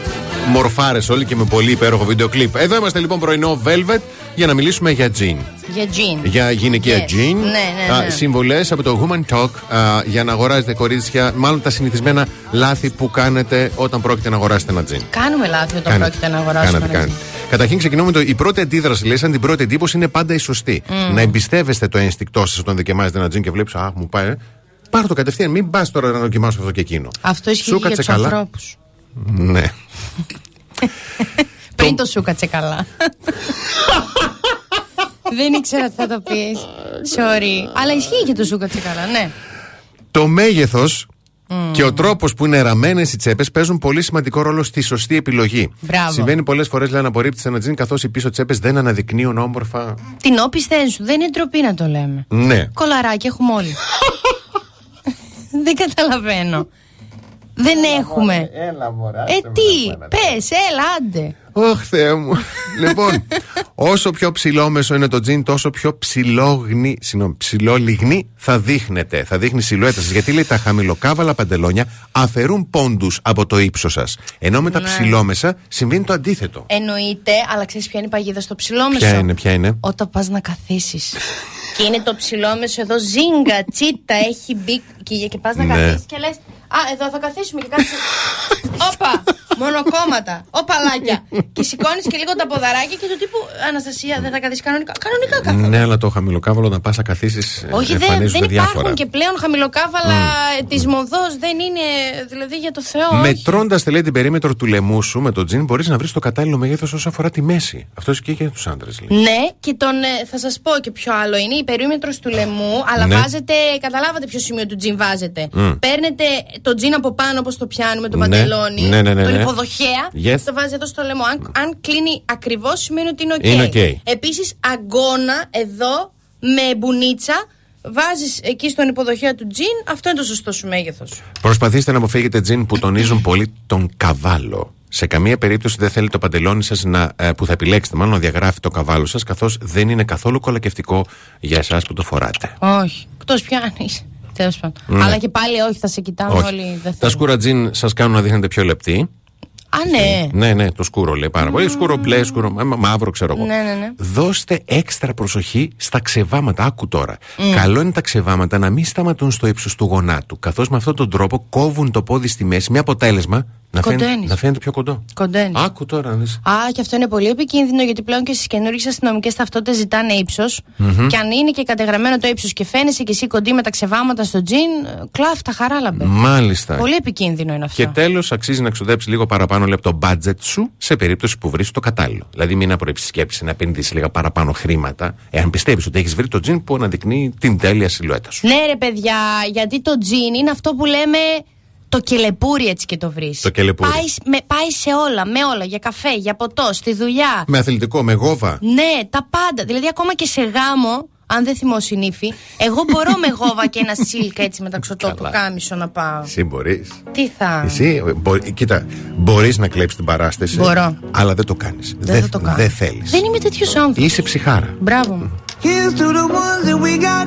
μορφάρες όλοι και με πολύ υπέροχο βίντεο κλιπ. Εδώ είμαστε λοιπόν πρωινό Velvet για να μιλήσουμε για jean. Για τζιν. Για γυναικεία Yes. jean. Ναι, ναι, ναι. Συμβολέ από το Woman Talk α, για να αγοράζετε κορίτσια, μάλλον τα συνηθισμένα λάθη που κάνετε όταν πρόκειται να αγοράσετε ένα jean. Κάνουμε λάθη όταν Κάνετε. πρόκειται να αγοράσουμε. Κάνατε, ένα κάνετε. Καταρχήν ξεκινούμε με το. Η πρώτη αντίδραση, λέει, σαν την πρώτη εντύπωση είναι πάντα η σωστή. Μμμ. Να εμπιστεύεστε το ένστικτό σας όταν δοκιμάζετε ένα τζιν και βλέπεις, Αχ, μου πάει. Ε». Πάρ το κατευθείαν, μην πας τώρα να δοκιμάσω αυτό και εκείνο. Αυτό ισχύει Σου και για κάτσε τους καλά. ανθρώπους. Ναι. Πριν το σου κάτσε καλά. Δεν ήξερα τι θα το πεις. Sorry. Αλλά ισχύει και το σου κάτσε καλά, ναι. Το μέγεθος και ο τρόπος που είναι ραμμένες οι τσέπες παίζουν πολύ σημαντικό ρόλο στη σωστή επιλογή. Μπράβο. Συμβαίνει πολλές φορές, λέει, να απορρίπτει ένα τζιν καθώς οι πίσω τσέπες δεν αναδεικνύουν όμορφα. Την όπισθεν σου. Δεν είναι ντροπή να το λέμε. Ναι. Κολαράκι έχουμε όλοι. Δεν καταλαβαίνω. Δεν έχουμε. Έλα, μωρά. Ε, τι, πες, έλα, άντε. Ωχ, Θεέ μου. λοιπόν, όσο πιο ψηλόμεσο είναι το τζιν, τόσο πιο ψηλόγνη, συγγνώμη, ψηλόλιγνη θα δείχνετε. Θα δείχνει η σιλουέτα σας. Γιατί λέει τα χαμηλοκάβαλα παντελόνια αφαιρούν πόντους από το ύψος σας. Ενώ με τα Ναι. ψηλόμεσα συμβαίνει το αντίθετο. Εννοείται, αλλά ξέρεις ποια είναι η παγίδα στο ψηλόμεσο; Ποια είναι, ποια είναι; Όταν πας να καθίσεις. και είναι το ψηλόμεσο εδώ ζίγκα, τσίτα, έχει μπει και, και πας να Ναι. καθίσεις και λες. Α, εδώ θα καθίσουμε και κάτσε. Όπα! Μονοκόμματα. Οπαλάκια. και σηκώνεις και λίγο τα ποδαράκια και του τύπου Αναστασία, δεν θα καθίσει κανονικά. Κανονικά κάθομαι. Ναι, αλλά το χαμηλοκάβαλο να πας να καθίσεις. Όχι, δεν, δεν υπάρχουν και πλέον χαμηλοκάβαλα της μοδός. Δεν είναι. Δηλαδή για το Θεό. όχι. Μετρώντας λέει την περίμετρο του λαιμού σου με το τζιν, μπορείς να βρεις το κατάλληλο μέγεθος όσο αφορά τη μέση. Αυτό ισχύει και για τους άντρες. Ναι, και τον, ε, θα σας πω και ποιο άλλο είναι. Η περίμετρος του λαιμού, αλλά Ναι. βάζετε. Καταλάβατε ποιο σημείο του τζιν βάζετε. Μμ. Παίρνετε το τζιν από πάνω όπως το πιάνουμε, το Ναι. παντελόνι. Ναι, ναι, ναι, τον ναι. υποδοχέα. Yes. Το βάζει εδώ στο λαιμό. Αν, αν κλείνει ακριβώς, σημαίνει ότι είναι οκ. Είναι οκ. Επίσης, αγκώνα εδώ με μπουνίτσα. Βάζεις εκεί στον υποδοχέα του τζιν, αυτό είναι το σωστό σου μέγεθος. Προσπαθήστε να αποφύγετε τζιν που τονίζουν πολύ τον καβάλο. Σε καμία περίπτωση δεν θέλει το παντελόνι σας να, ε, που θα επιλέξετε, μάλλον να διαγράφει το καβάλο σας, καθώς δεν είναι καθόλου κολακευτικό για εσάς που το φοράτε. Όχι. Εκτός πιάνεις. Τέλος πάντων. Ναι. Αλλά και πάλι όχι, θα σε κοιτάνε Όχι. όλοι. Δεν Τα θέλουν. σκούρα τζιν σας κάνουν να δείχνετε πιο λεπτοί. Α, ναι. Ναι, ναι, το σκούρο λέει πάρα πολύ. Σκούρο μπλε, σκούρο μα- μαύρο, ξέρω εγώ. Ναι, ναι, ναι. Δώστε έξτρα προσοχή στα ξεβάματα. Άκου τώρα. Μμ. Καλό είναι τα ξεβάματα να μην σταματούν στο ύψος του γονάτου. Καθώς με αυτόν τον τρόπο κόβουν το πόδι στη μέση με αποτέλεσμα να φαίνεται, Κονταίνεις. να φαίνεται πιο κοντό. Κονταίνει. Άκου τώρα να δεις. Α, και αυτό είναι πολύ επικίνδυνο γιατί πλέον και στις καινούργιες αστυνομικές ταυτότητες ζητάνε ύψος. Μμμ. Και αν είναι και κατεγραμμένο το ύψος και φαίνεσαι και εσύ κοντή με τα ξεβάματα στο τζιν, ε, κλαφ τα χαράλαμπε. Μάλιστα. Πολύ επικίνδυνο είναι αυτό. Και τέλος, αξίζει να ξοδέψει λίγο παραπάνω λέει, από το budget σου σε περίπτωση που βρεις το κατάλληλο. Δηλαδή, μην απροεπισκέψεις να επενδύσεις λίγα παραπάνω χρήματα, εάν πιστεύεις ότι έχεις βρει το τζιν που αναδεικνύει την τέλεια σιλουέτα σου. Ναι, ρε παιδιά, γιατί το τζιν είναι αυτό που λέμε το κελεπούρι έτσι και το βρεις. Το κελεπούρι. Πάει, με, πάει σε όλα, με όλα. Για καφέ, για ποτό, στη δουλειά. Με αθλητικό, με γόβα. Ναι, τα πάντα. Δηλαδή, ακόμα και σε γάμο, αν δεν θυμώσει νύφη, εγώ μπορώ με γόβα και ένα σίλκα έτσι μεταξωτό που κάμισο να πάω. Εσύ μπορείς. Τι θα. Εσύ, ε, μπορεί, κοίτα, μπορείς να κλέψεις την παράσταση. Μπορώ. Αλλά δεν το κάνεις. Δεν θα το κάνω. Δεν θέλεις. Δεν είμαι τέτοιος άνθρωπος. Είσαι ψυχάρα. Μπράβο μου. Here's to the ones that we got.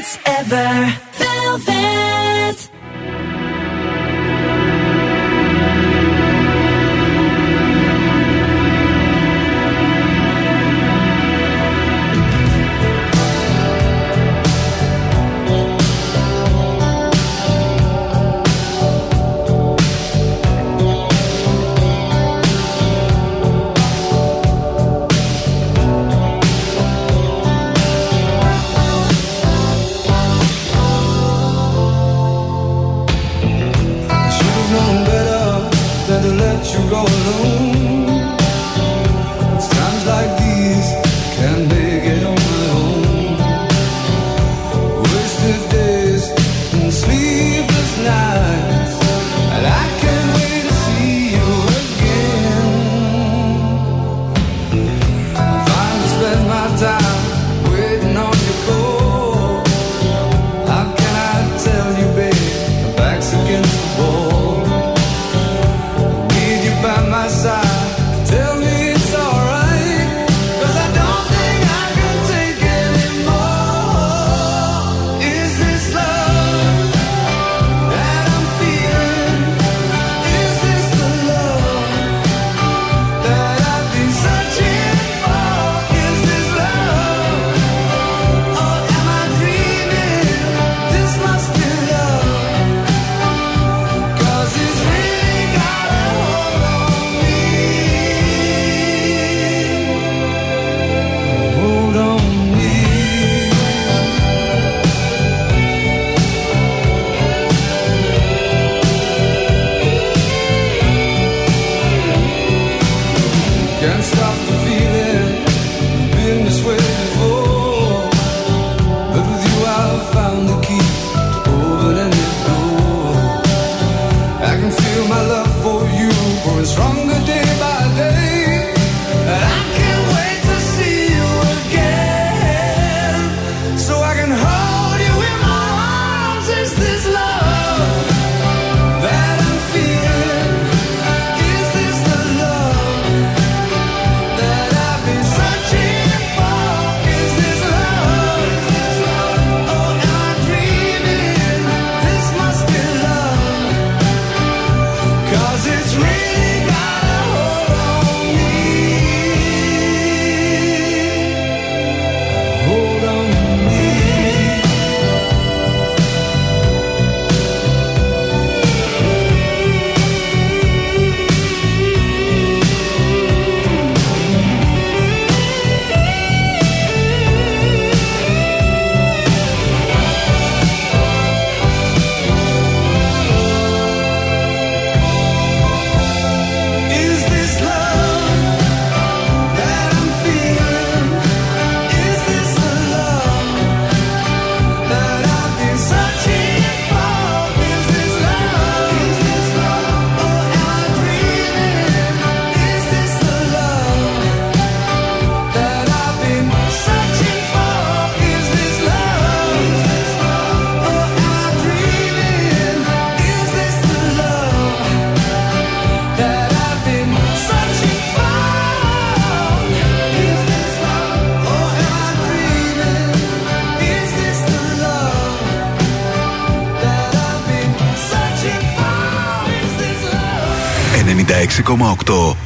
it's ever.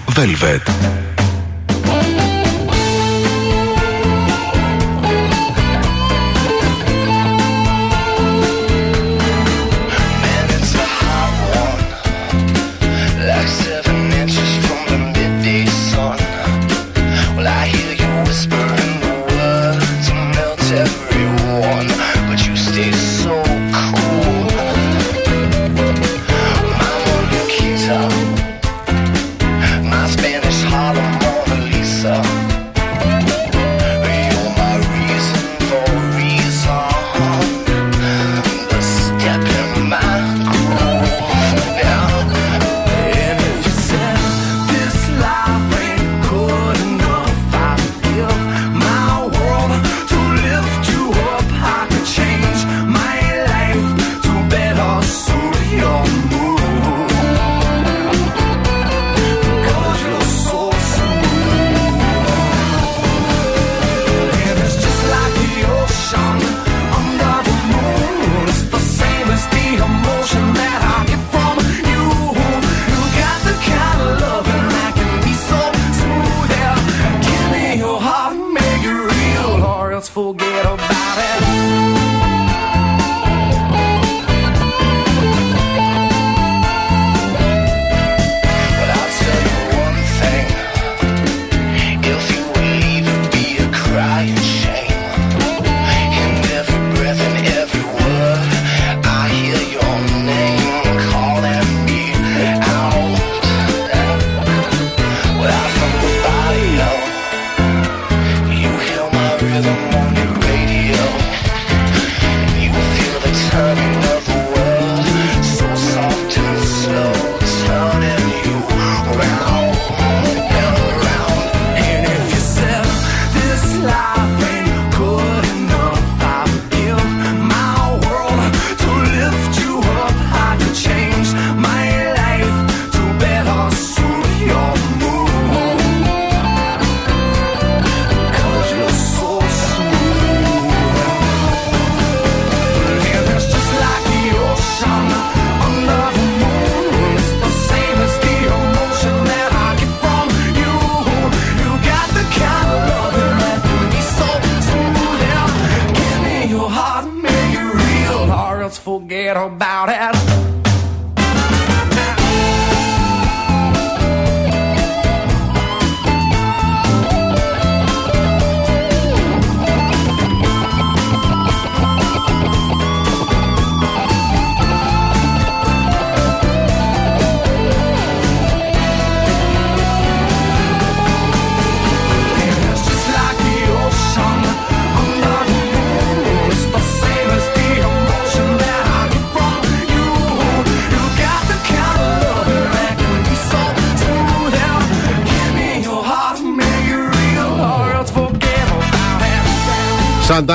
Velvet.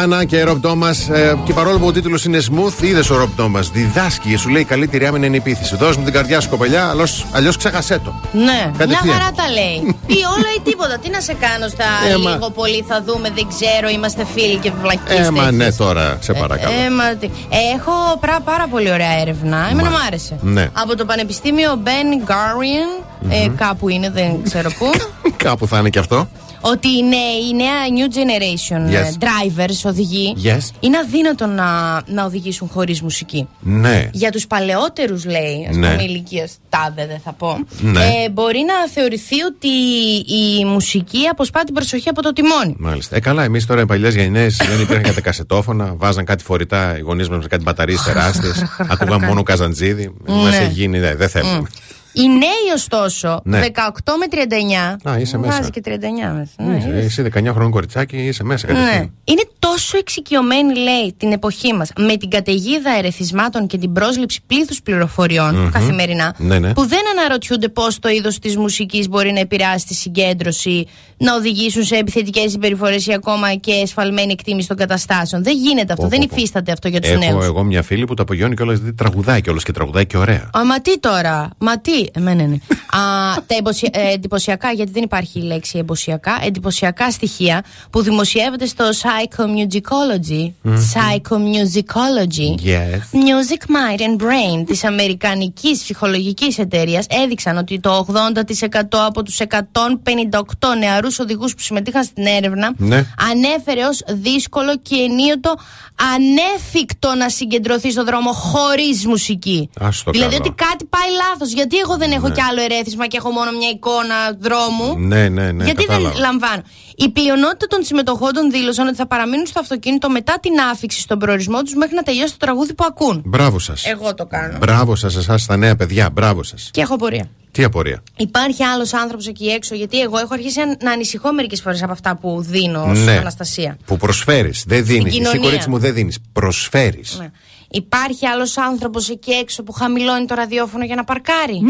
It. Σαντάνα και Ρομπ Τόμα. και παρόλο που ο τίτλος είναι smooth, είδες ο Ρομπ Τόμα. Διδάσκει και σου λέει: Καλύτερη άμυνα είναι η επίθεση. Δώσ' μου την καρδιά σου, κοπελιά, αλλιώς ξέχασέ το. Ναι, μια Κατευθείαν. χαρά τα λέει. ή όλο ή τίποτα. Τι να σε κάνω στα Ε, μα- λίγο πολύ θα δούμε, δεν ξέρω, είμαστε φίλοι και βλακίστες. Ε, μα ναι, τώρα, σε παρακαλώ. Ε, μα τι. Έχω πρά, πάρα πολύ ωραία έρευνα. Εμένα μου άρεσε. Ναι. Από το Πανεπιστήμιο Ben Gurion, ε, κάπου είναι, δεν ξέρω πού. Κάπου θα είναι και αυτό. Ότι οι νέοι, η νέα new generation Yes. ε, drivers, οδηγοί, Yes. είναι αδύνατο να, να οδηγήσουν χωρίς μουσική. Ναι. Για τους παλαιότερους λέει, ας Ναι. πούμε ηλικίας τάδε δεν θα πω, Ναι. ε, μπορεί να θεωρηθεί ότι η μουσική αποσπά την προσοχή από το τιμόνι. Μάλιστα. Ε, καλά, εμείς τώρα οι παλιές γενιές δεν υπήρχαν κάτι κασετόφωνα. Βάζαν κάτι φορητά οι γονείς μας με κάτι μπαταρίες τεράστιες. Ακούγαμε μόνο καζαντζίδι. Ναι. Μα έχει γίνει, ναι, δεν θέλουμε. Οι νέοι ωστόσο, Ναι. 18 με 39, Α, είσαι μέσα. βάζει και 39 μέσα. Ναι, Είσαι- είδες. Εσύ 19 χρονών κοριτσάκι είσαι μέσα Ναι. κατευθείαν. Είναι τόσο εξοικειωμένοι, λέει, την εποχή μας με την καταιγίδα ερεθισμάτων και την πρόσληψη πλήθους πληροφοριών Μμμ. καθημερινά, Ναι, ναι. που δεν αναρωτιούνται πώς το είδος της μουσικής μπορεί να επηρεάσει τη συγκέντρωση, να οδηγήσουν σε επιθετικές συμπεριφορές ή ακόμα και εσφαλμένη εκτίμηση των καταστάσεων. Δεν γίνεται αυτό, Πω, δεν πω, πω. υφίσταται αυτό για τους Έχω νέους. εγώ μια φίλη που το απογειώνει κιόλα γιατί τραγουδάει κιόλας και τραγουδάει και ωραία. Α, μα τι τώρα, μα τι, εμένα είναι. Α, τα εμποσια- ε, εντυπωσιακά, γιατί δεν υπάρχει η λέξη εμποσιακά, εντυπωσιακά στοιχεία που δημοσιεύονται στο Psychomusicology. Μμμ. Psychomusicology. Yes. Music Mind and Brain της αμερικανικής ψυχολογικής εταιρείας έδειξαν ότι το 80% από τους 158 νεαρούς οδηγούς που συμμετείχαν στην έρευνα Ναι. ανέφερε ως δύσκολο και ενίοτο ανέφικτο να συγκεντρωθείς στο δρόμο χωρίς μουσική. Ας το δηλαδή καλό. ότι κάτι πάει λάθος. Γιατί εγώ δεν έχω Ναι. κι άλλο ερέθισμα και έχω μόνο μια εικόνα δρόμου. Ναι, ναι, ναι. Γιατί κατάλαβα. δεν λαμβάνω. Η πλειονότητα των συμμετοχόντων δήλωσαν ότι θα παραμείνουν στο αυτοκίνητο μετά την άφηξη στον προορισμό τους μέχρι να τελειώσει το τραγούδι που ακούν. Μπράβο σας. Εγώ το κάνω. Μπράβο σας, εσάς τα νέα παιδιά. Μπράβο σας. Και έχω πορεία. Τι απορία; Υπάρχει άλλος άνθρωπος εκεί έξω, γιατί εγώ έχω αρχίσει να- να ανησυχώ μερικές φορές από αυτά που δίνω ω Ναι. Αναστασία. Που προσφέρεις. Δεν δίνεις. Εσύ, κοινωνία. κορίτσι μου, δεν δίνεις. Προσφέρεις. Ναι. Υπάρχει άλλος άνθρωπος εκεί έξω που χαμηλώνει το ραδιόφωνο για να παρκάρει.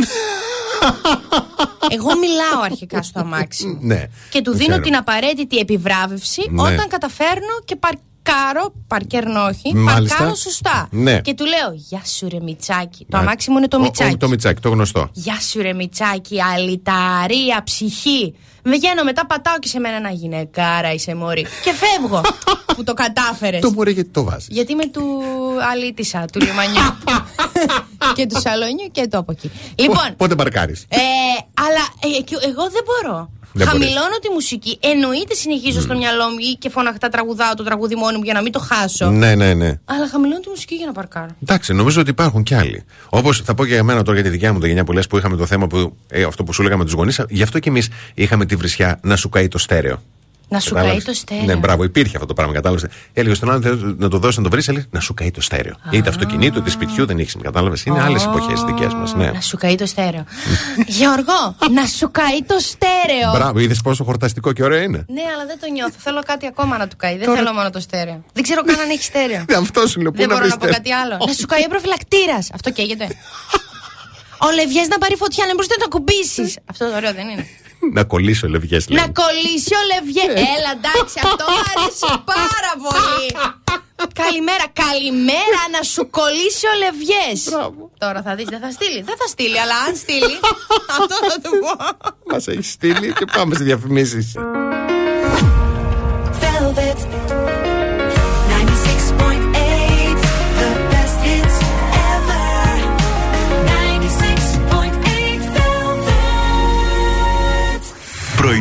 εγώ μιλάω αρχικά στο αμάξι. Ναι. Και του Το δίνω ξέρω. την απαραίτητη επιβράβευση Ναι. όταν καταφέρνω και παρκάρω, παρκέρνω όχι, Μάλιστα. παρκάρω σωστά. Ναι. Και του λέω, Γεια σου ρε Μιτσάκι. Το Ναι. αμάξι μου είναι το Ο- Μιτσάκι. ο- Το μιτσάκι, το γνωστό. Γεια σου ρε Μιτσάκι, αλυταρία, ψυχή. Βγαίνω μετά, πατάω και σε μένα ένα γυναικάρα είσαι μωρή. Και φεύγω που το κατάφερες. Το μωρέ γιατί το βάζεις. Γιατί είμαι του αλήτησα, του λιμανιού. και του σαλονιού και το από εκεί. Λοιπόν, Πότε παρκάρει. ε, αλλά ε, και εγώ δεν μπορώ. Δεν Χαμηλώνω τη μουσική. Εννοείται συνεχίζω στο μυαλό μου ή και φωναχτά τραγουδάω το τραγούδι μόνη μου για να μην το χάσω. Ναι, ναι, ναι. Αλλά χαμηλώνω τη μουσική για να παρκάρω. Εντάξει, νομίζω ότι υπάρχουν κι άλλοι. Όπως θα πω και για μένα τώρα για τη δικιά μου τη γενιά που λες που είχαμε το θέμα που. Ε, αυτό που σου λέγαμε τους γονείς. Γι' αυτό κι εμείς είχαμε τη βρισιά να σου καεί το στέρεο. Να σου Κατάλαβες; καεί το στέρεο. Ναι, μπράβο, υπήρχε αυτό το πράγμα, κατάλαβες; Έλεγε στον άλλον «Θέλω να το δώσει να το βρεις, έλεγε να σου καεί το στέρεο. Είτε αυτοκινήτου, είτε σπιτιού, δεν έχεις κατάλαβες; Είναι άλλες εποχές δικές μας. Ναι. Να σου καεί το στέρεο. Γιώργο, να σου καεί το στέρεο. Μπράβο, είδες πόσο χορταστικό και ωραίο είναι. Ναι, αλλά δεν το νιώθω. Θέλω κάτι ακόμα να του καεί. Δεν Τώρα- θέλω μόνο το στέρεο. Δεν ξέρω καν αν έχει στέρεο. Αυτό σου λέω, πού Δεν να μπορώ βρεις να πω κάτι άλλο. Να σου καεί ο προφυλακτήρας. Αυτό καίγεται. Ο Λευγέ να πάρει φωτιά, να μπορείς να το ακουμπήσει. Αυτό το ωραίο δεν είναι. Να κολλήσω λευγές, λέει. Να κολλήσει ο Λευγέ. Έλα, εντάξει, αυτό μου αρέσει πάρα πολύ. Καλημέρα, καλημέρα να σου κολλήσει ο Λευγέ. Τώρα θα δεις, δεν θα στείλει. Δεν θα στείλει, αλλά αν στείλει. αυτό θα του πω. Μας έχει στείλει και πάμε σε διαφημίσεις.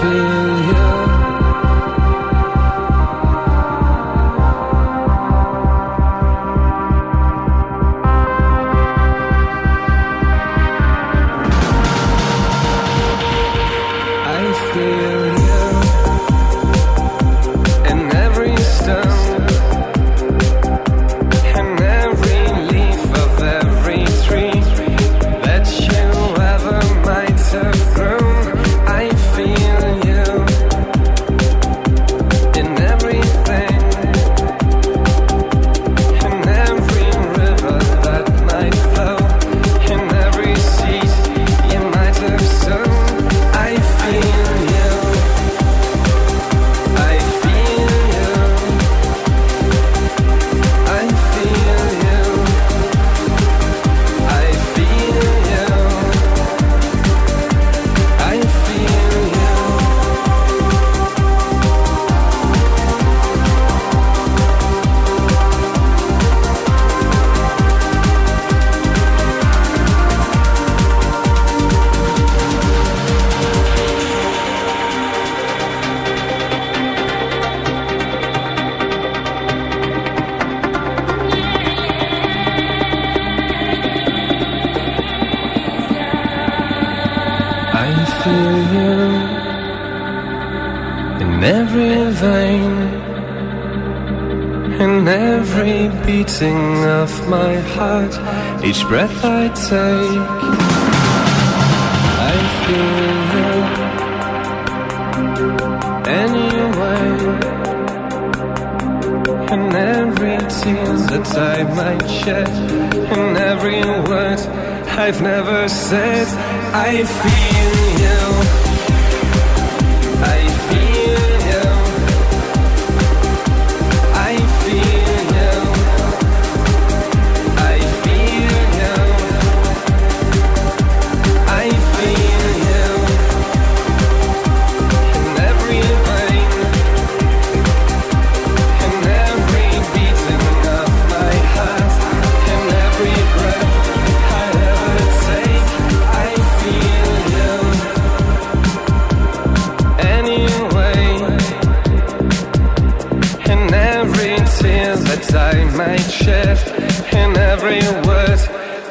feel breath I take.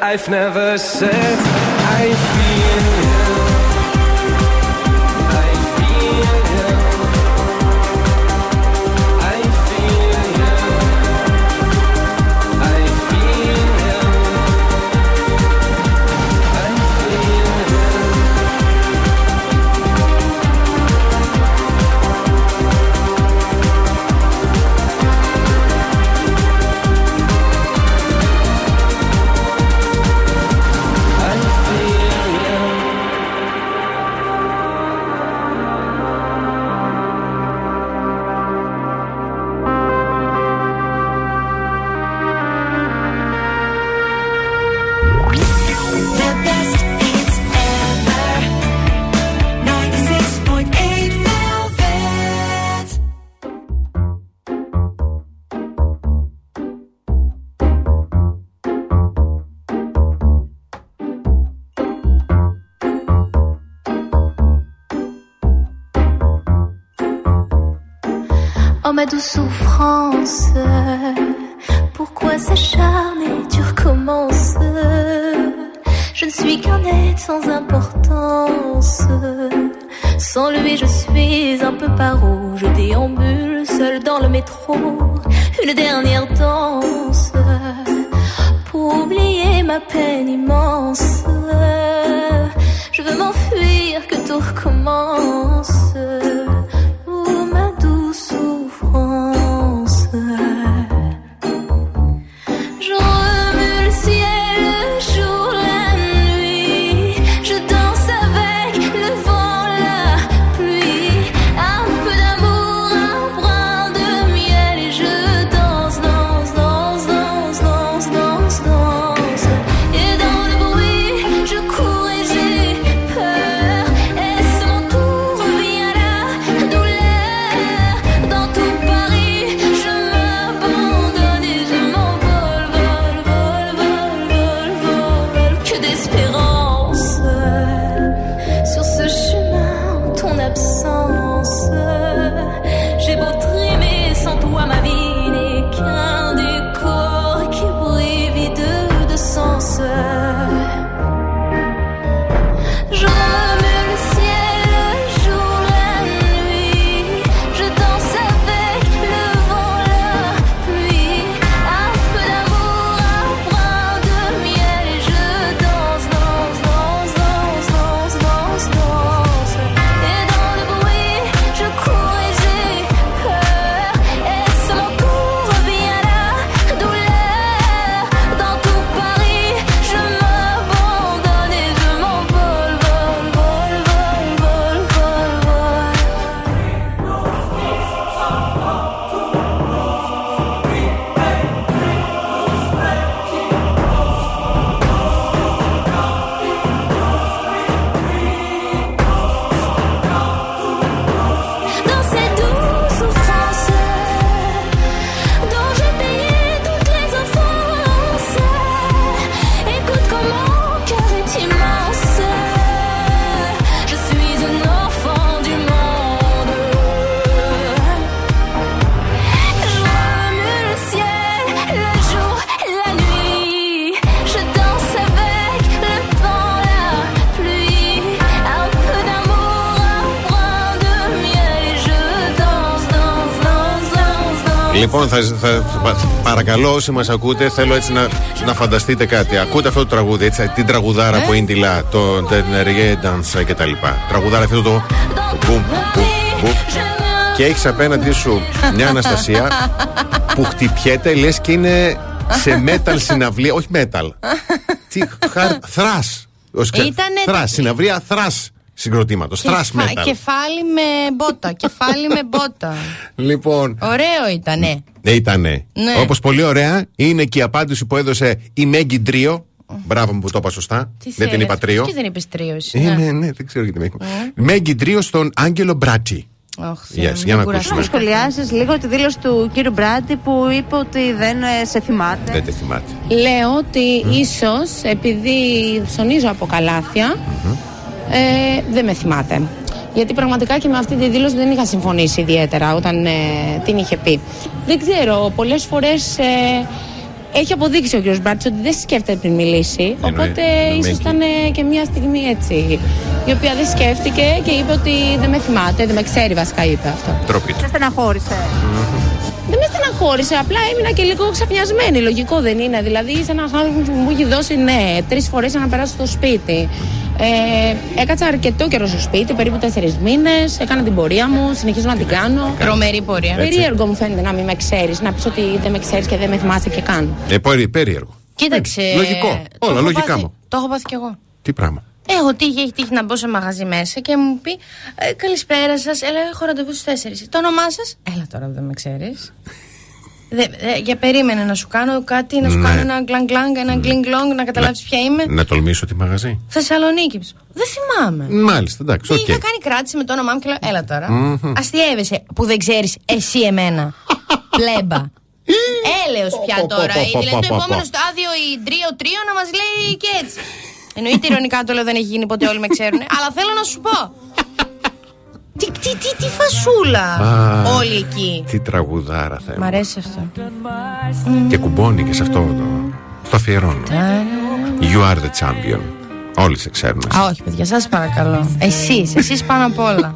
life now. Λοιπόν, θα, θα- θα- παρακαλώ όσοι μας ακούτε, θέλω έτσι να, να φανταστείτε κάτι. Ακούτε αυτό το τραγούδι, έτσι, την τραγουδάρα Ε; που είναι τυλά, το Τενεριέ Dance και τα λοιπά. Τραγουδάρα αυτό το. Μπουμ, μπουμ, μπουμ. Και έχεις απέναντί σου μια Αναστασία που χτυπιέται, λες και είναι σε metal συναυλία. Όχι metal. Τι χαρ. Θρά. Ήτανε- Θρά, συναυλία θρά συγκροτήματος. Θρά Κεφα- metal. Κεφάλι με μπότα. Κεφάλι με μπότα. Λοιπόν. Ωραίο ήτανε. Ναι, ήτανε. Ναι. Όπως πολύ ωραία είναι και η απάντηση που έδωσε η Μέγκη Τρίο. Μπράβο μου που το είπα σωστά. Τι Δεν την είπα θέλεις, τρίο. Και δεν είπες τρίο εσύ. Ε, ναι. ναι, ναι, δεν ξέρω γιατί με είπα. Μέγκη Τρίο στον Άγγελο Μπράτσι. Αχ, Yes, για να ακούσουμε. Να σχολιάσεις λίγο τη δήλωση του κύριου Μπράντι που είπε ότι δεν ε, σε θυμάται. Δεν τη θυμάται. Λέω ότι ίσως επειδή ψωνίζω από καλάθια ε, δεν με θυμάται. Γιατί πραγματικά και με αυτή τη δήλωση δεν είχα συμφωνήσει ιδιαίτερα όταν ε, την είχε πει. Δεν ξέρω, πολλές φορές ε, έχει αποδείξει ο κ. Μπράτς ότι δεν σκέφτεται πριν μιλήσει. οπότε ίσως ήταν ε, και μια στιγμή έτσι, η οποία δεν σκέφτηκε και είπε ότι δεν με θυμάται, δεν με ξέρει βασικά είπε αυτό. Τροπή του. Δεν στεναχώρησε. Δεν με στεναχώρησε, απλά έμεινα και λίγο ξαφνιασμένη. Λογικό δεν είναι. Δηλαδή, είσαι ένα άνθρωπο που μου έχει δώσει ναι, τρεις φορές να περάσω στο σπίτι. Ε, έκατσα αρκετό καιρό στο σπίτι, περίπου τέσσερις μήνες. Έκανα την πορεία μου, συνεχίζω να την κάνω. Τρομερή πορεία. Περίεργο μου φαίνεται να μην με ξέρεις, να πεις ότι δεν με ξέρεις και δεν με θυμάσαι και καν. Ε, περί- περίεργο. Κοίταξε. Λογικό. το Όλα έχω λογικά πάθει- μου. Το έχω πάθει κι εγώ. Τι πράγμα. Έχω τύχει, έχει τύχει να μπω σε μαγαζί μέσα και μου πει ε, Καλησπέρα σας, έλα, έχω ραντεβού στις 4. Το όνομά σας, Έλα τώρα, δεν με ξέρεις. Για περίμενε να σου κάνω κάτι, να σου Ναι. κάνω ένα γκλανγκ γκλανγκ, ένα γκλινγκ γκλονγκ, να καταλάβεις ποια είμαι. Να τολμήσω τη μαγαζί. Θεσσαλονίκη. Δεν θυμάμαι. Μάλιστα, εντάξει, Και οκ. είχα κάνει κράτηση με το όνομά μου και λέω: Έλα τώρα. Μμμ. Αστείευεσαι που δεν ξέρεις εσύ εμένα. Πλέμπα. Έλεος πια Πω, πω, τώρα. πω, Ή πω, Δηλαδή πω, το πω, επόμενο πω. στάδιο η τρίο τρίο να μας λέει και έτσι. Εννοείται ηρωνικά το λέω δεν έχει γίνει ποτέ όλοι με ξέρουν. Αλλά θέλω να σου πω. Τι, τι, τι, τι φασούλα Α, όλοι εκεί. Τι τραγουδάρα θα Μ' αρέσει αυτό. Και κουμπώνει και σε αυτό το. Στο αφιερώνω. You are the champion. Όλοι σε ξέρουν. Α, όχι, παιδιά, σας παρακαλώ. Εσείς, εσείς πάνω απ' όλα.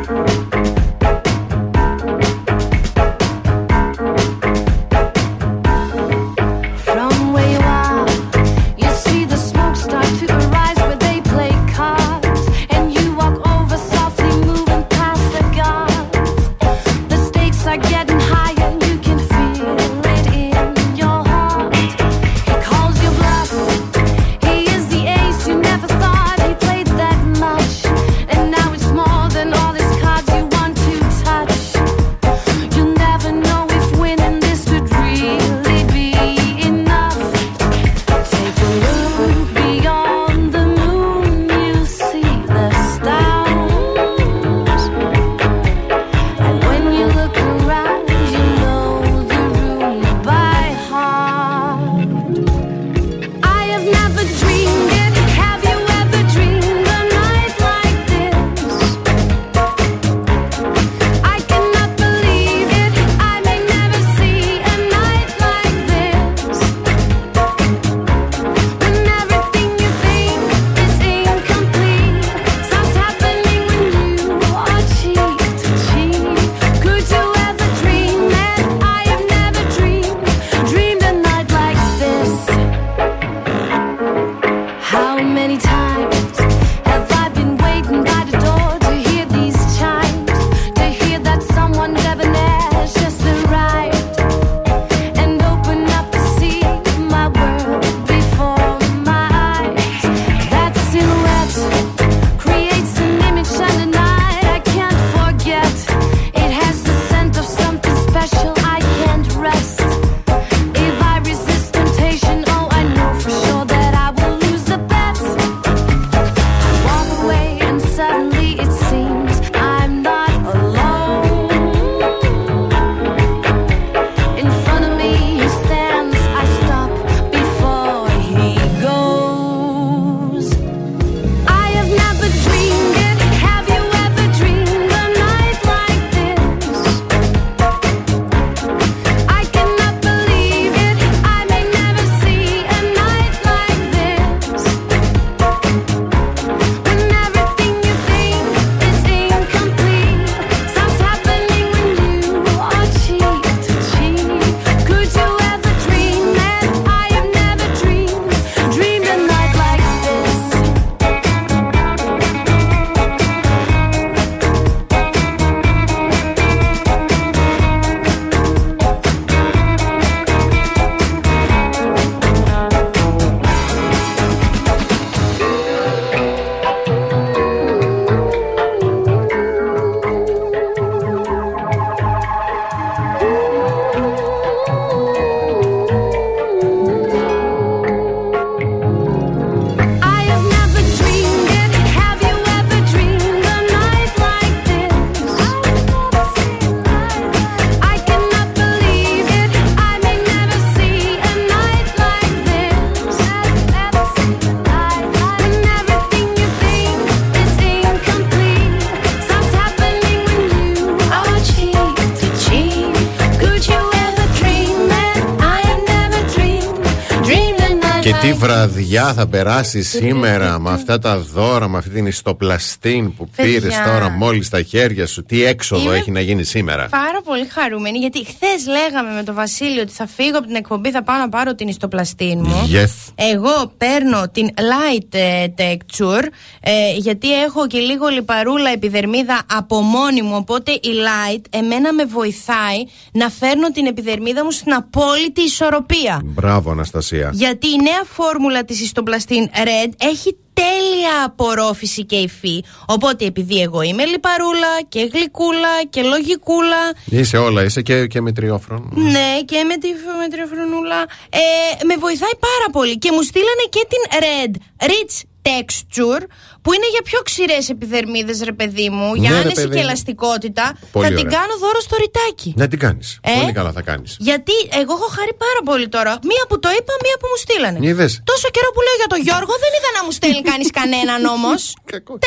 Like βραδιά θα περάσεις σήμερα με αυτά τα δώρα, με αυτή την ιστοπλαστίν που Παιδιά. πήρες τώρα μόλις στα χέρια σου. Τι έξοδο Είμαι έχει να γίνει σήμερα. Πάρα πολύ χαρούμενη γιατί χθες λέγαμε με τον Βασίλειο ότι θα φύγω από την εκπομπή, θα πάω να πάρω την ιστοπλαστίν μου. Yes. Εγώ παίρνω την light ε, texture ε, γιατί έχω και λίγο λιπαρούλα επιδερμίδα από μόνη μου. Οπότε η light εμένα με βοηθάει να φέρνω την επιδερμίδα μου στην απόλυτη ισορροπία. Μπράβο, Αναστασία. Γιατί η νέα φόρμουλα της ιστοπλαστίν Red έχει τέλεια απορρόφηση και υφή. Οπότε επειδή εγώ είμαι λιπαρούλα και γλυκούλα και λογικούλα Είσαι όλα, είσαι και, και με τριόφρον. ναι, και με τη με τριοφρονούλα. Ε, με βοηθάει πάρα πολύ. Και μου στείλανε και την Red Rich Texture που είναι για πιο ξηρές επιδερμίδες, ρε παιδί μου. Για Ναι, ρε άνεση παιδί και μου. ελαστικότητα. Πολύ θα την ωραία. κάνω δώρο στο ρητάκι. Να την κάνεις. Ε; Πολύ καλά θα κάνεις. Γιατί εγώ έχω χαρεί πάρα πολύ τώρα. Μία που το είπα, μία που μου στείλανε. Είδες. Τόσο καιρό που λέω για τον Γιώργο, δεν είδα να μου στέλνει κανείς κανέναν όμως.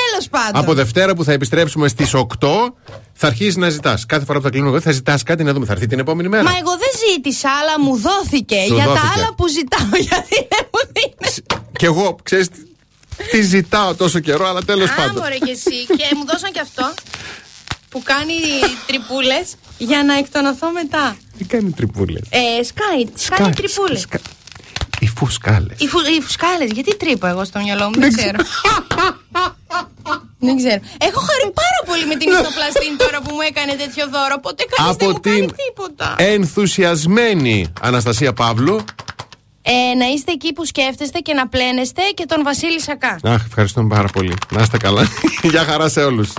Τέλος πάντων. Από Δευτέρα που θα επιστρέψουμε στις 8 θα αρχίσεις να ζητάς. Κάθε φορά που θα κλείνουμε εγώ θα ζητάς κάτι να δούμε. Θα έρθει την επόμενη μέρα. Μα εγώ δεν ζήτησα, αλλά μου δόθηκε Σου για τα δόθηκε. άλλα που ζητάω. Γιατί δεν μου δίνει. Και εγώ, ξέρεις, Τι ζητάω τόσο καιρό, αλλά τέλος Α, πάντων. μωρέ και εσύ. Και μου δώσαν και αυτό που κάνει τρυπούλες για να εκτονωθώ μετά. Τι κάνει τρυπούλες; Ε, σκάει, σκάει τρυπούλες. Οι φουσκάλες. Οι, φου, οι φουσκάλες, γιατί τρύπω εγώ στο μυαλό μου, δεν ξέρω. δεν ξέρω. Έχω χαρεί πάρα πολύ με την ιστοπλαστήν τώρα που μου έκανε τέτοιο δώρο. Ποτέ κανείς δεν Από μου κάνει την τίποτα. ενθουσιασμένη Αναστασία Παύλου. Ε, να είστε εκεί που σκέφτεστε και να πλένεστε και τον Βασίλη Σακά. Αχ, ευχαριστούμε πάρα πολύ. Να είστε καλά. Γεια χαρά σε όλους.